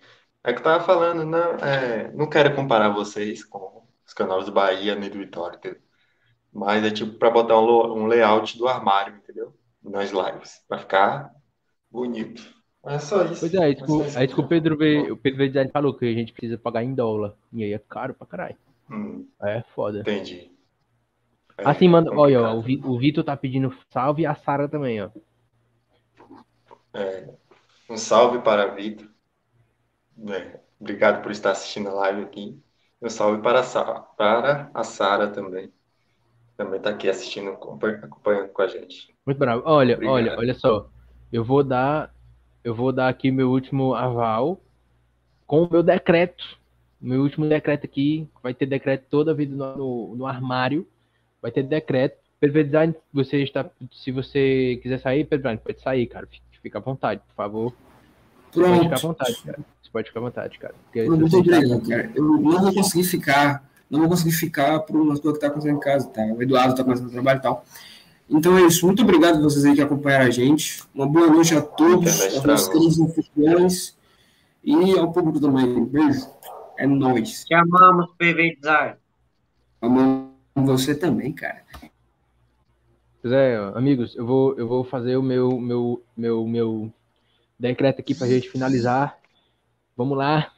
É que eu tava falando, não, é, não quero comparar vocês com os canais do Bahia nem do Vitória, entendeu? Mas é tipo para botar um, um layout do armário, entendeu? Nas lives, para ficar bonito. É só isso. Pois é, só isso. é isso que o Pedro V, o Pedro Design falou, que a gente precisa pagar em dólar. E aí é caro pra caralho. Hum, É foda. entendi. É Assim, manda, olha, ó, o Vitor tá pedindo salve e a Sara também, ó. É, um salve para Vitor. É, obrigado por estar assistindo a live aqui. Um salve para a Sara, para a Sara também. Também está aqui assistindo, acompanha- acompanhando com a gente. Muito bravo. Olha, Obrigado. olha, olha só. Eu vou dar, eu vou dar aqui meu último aval com o meu decreto. Meu último decreto aqui, vai ter decreto toda a vida no, no, no armário. Vai ter decreto. Design, você está, se você quiser sair, Pedro Design, pode sair, cara. Fica, à vontade, por favor. Pode ficar à Pronto. vontade, cara. Pode ficar à vontade, cara. Se Muito obrigado, cara. Eu não vou conseguir ficar, não vou conseguir ficar por umas coisas que tá acontecendo em casa, tá? O Eduardo tá começando a trabalho e tal. Então é isso. Muito obrigado a vocês aí que acompanharam a gente. Uma boa noite a todos, aos travou. queridos anfitriões e ao público também. Beijo. É nóis. Te amamos, PV Design. Amamos você também, cara. Pois é, amigos, eu vou, eu vou fazer o meu, meu, meu, meu decreto aqui pra gente finalizar. Vamos lá.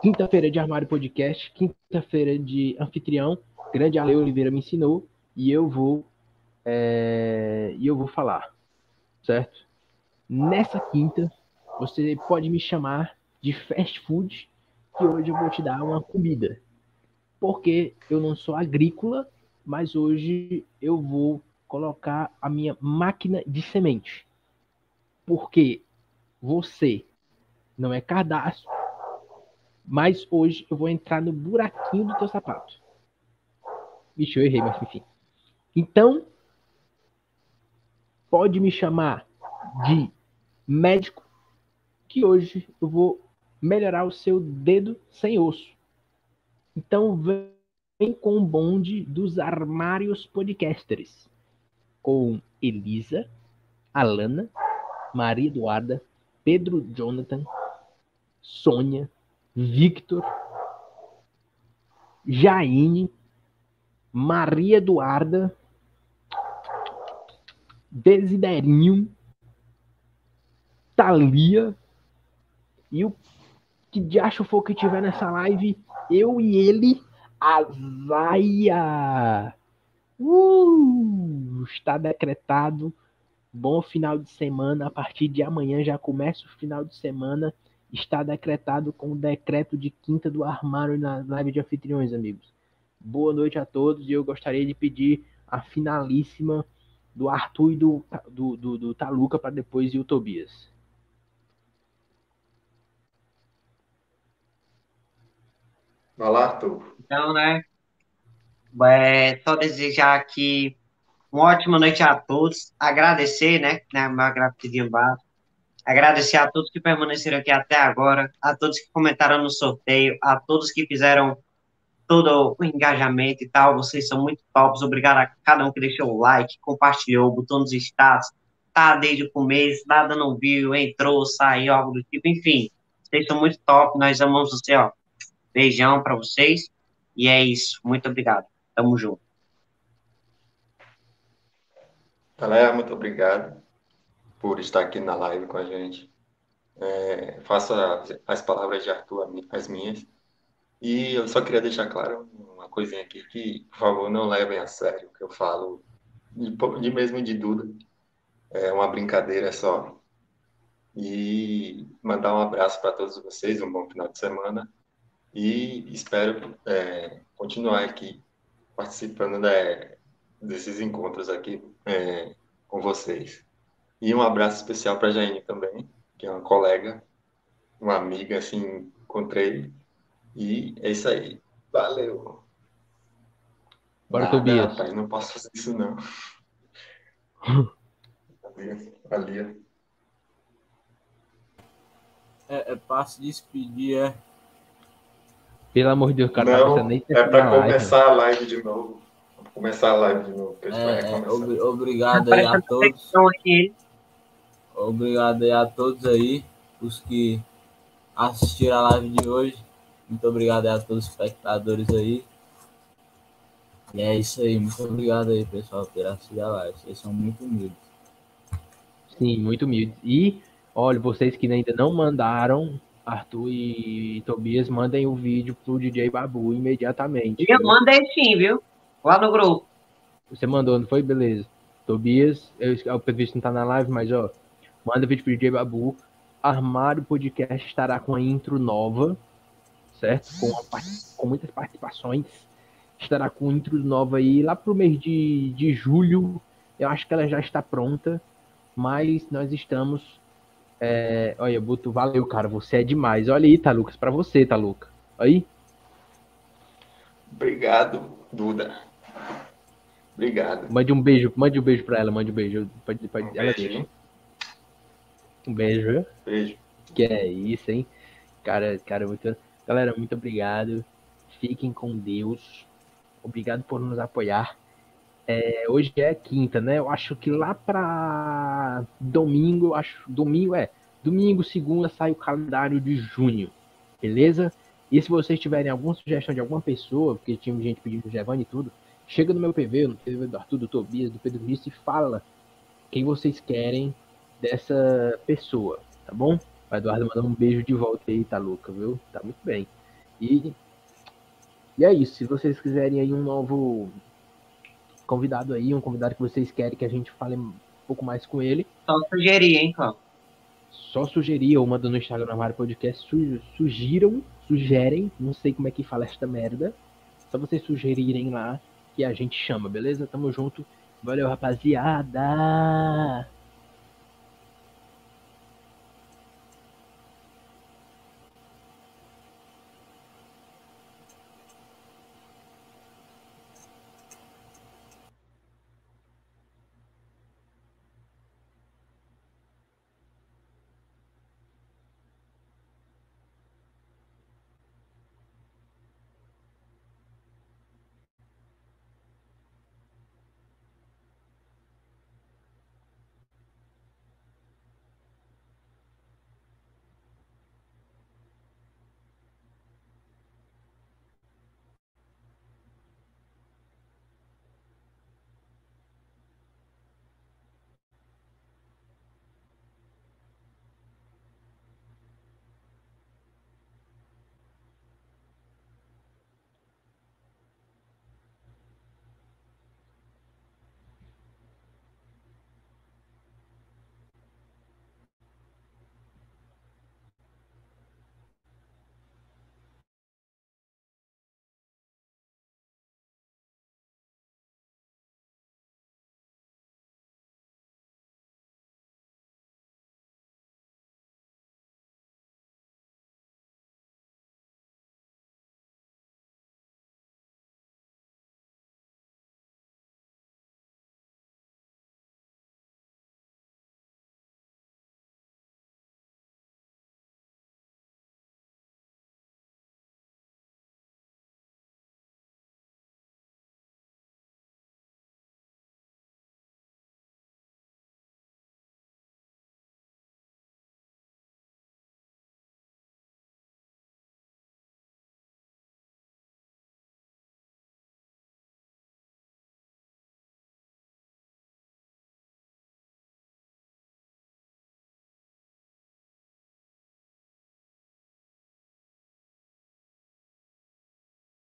Quinta-feira de Armário Podcast, quinta-feira de anfitrião. Grande Ale Oliveira me ensinou e eu vou é, e eu vou falar, certo? Nessa quinta, você pode me chamar de fast food, que hoje eu vou te dar uma comida. Porque eu não sou agrícola, mas hoje eu vou colocar a minha máquina de semente. Porque você não é cadastro, mas hoje eu vou entrar no buraquinho do teu sapato. Vixe, eu errei, mas enfim. Então, pode me chamar de médico, que hoje eu vou melhorar o seu dedo sem osso. Então, vem com o bonde dos armários podcasters. Com Elisa, Alana, Maria Eduarda, Pedro Jonathan, Sônia, Victor, Jaine, Maria Eduarda, Desiderinho, Thalia e o que de acho for que tiver nessa live, eu e ele, a Zaia. Uh, está decretado. Bom final de semana. A partir de amanhã já começa o final de semana. Está decretado com o decreto de quinta do armário na live de anfitriões, amigos. Boa noite a todos e eu gostaria de pedir a finalíssima do Arthur e do, do, do, do Taluca para depois e o Tobias. Vai lá, Arthur. Então, né? É, só desejar aqui uma ótima noite a todos. Agradecer, né? né meu agradecimento básico. Agradecer a todos que permaneceram aqui até agora, a todos que comentaram no sorteio, a todos que fizeram todo o engajamento e tal. Vocês são muito tops. Obrigado a cada um que deixou o like, compartilhou, botou nos status, tá desde o começo, nada não viu, entrou, saiu, algo do tipo. Enfim, vocês são muito top. Nós amamos você, ó. Beijão para vocês. E é isso. Muito obrigado. Tamo junto. Galera, muito obrigado por estar aqui na live com a gente. É, faça as palavras de Arthur as minhas. E eu só queria deixar claro uma coisinha aqui, que, por favor, não levem a sério o que eu falo, de, de mesmo de Duda. É uma brincadeira só. E mandar um abraço para todos vocês, um bom final de semana e espero é, continuar aqui participando da, desses encontros aqui é, com vocês. E um abraço especial para a Jaine também, que é uma colega, uma amiga, assim, encontrei. E é isso aí. Valeu! Bora, Nada, Tobias. Rapaz, não posso fazer isso, não. Valeu. É, é passo de despedir, é. Pelo amor de Deus, cara, não, tá nem É pra começar live. a live de novo. Começar a live de novo. É, ob obrigado aí a todos. Obrigado aí a todos aí, os que assistiram a live de hoje. Muito obrigado aí a todos os espectadores aí. E é isso aí. Muito obrigado aí, pessoal, por assistir a live. Vocês são muito humildes. Sim, muito humildes. E, olha, vocês que ainda não mandaram Arthur e Tobias mandem o vídeo pro DJ Babu imediatamente. Eu mandei sim, viu? Lá no grupo. Você mandou, não foi? Beleza. Tobias, eu, o Pedro não tá na live, mas ó, manda vídeo pro DJ Babu. Armário Podcast estará com a intro nova, certo? Com, a, com muitas participações. Estará com intro nova aí lá pro mês de, de julho. Eu acho que ela já está pronta, mas nós estamos é, olha, Buto, valeu, cara. Você é demais. Olha aí, tá, Lucas, pra você, tá, Luca. Aí. Obrigado, Duda. Obrigado. Mande um beijo, mande um beijo pra ela, mande um beijo. Pode, pode, um ela beijo. Um beijo. Beijo. Que é isso, hein? Cara, cara, muito. Galera, muito obrigado. Fiquem com Deus. Obrigado por nos apoiar. É, hoje é quinta, né? Eu acho que lá para domingo, eu acho. Domingo é. Domingo, segunda, sai o calendário de junho. Beleza? E se vocês tiverem alguma sugestão de alguma pessoa, porque tinha gente pedindo Giovanni e tudo, chega no meu PV, no PV do Arthur, do Tobias, do Pedro Visto e fala quem vocês querem dessa pessoa, tá bom? O Eduardo mandou um beijo de volta aí, tá louca, viu? Tá muito bem. E, e é isso. Se vocês quiserem aí um novo convidado aí, um convidado que vocês querem que a gente fale um pouco mais com ele. Só sugerir, hein, Cláudio? Só sugerir, ou manda no Instagram na Mário Podcast, su sugiram, sugerem, não sei como é que fala esta merda. Só vocês sugerirem lá que a gente chama, beleza? Tamo junto. Valeu, rapaziada!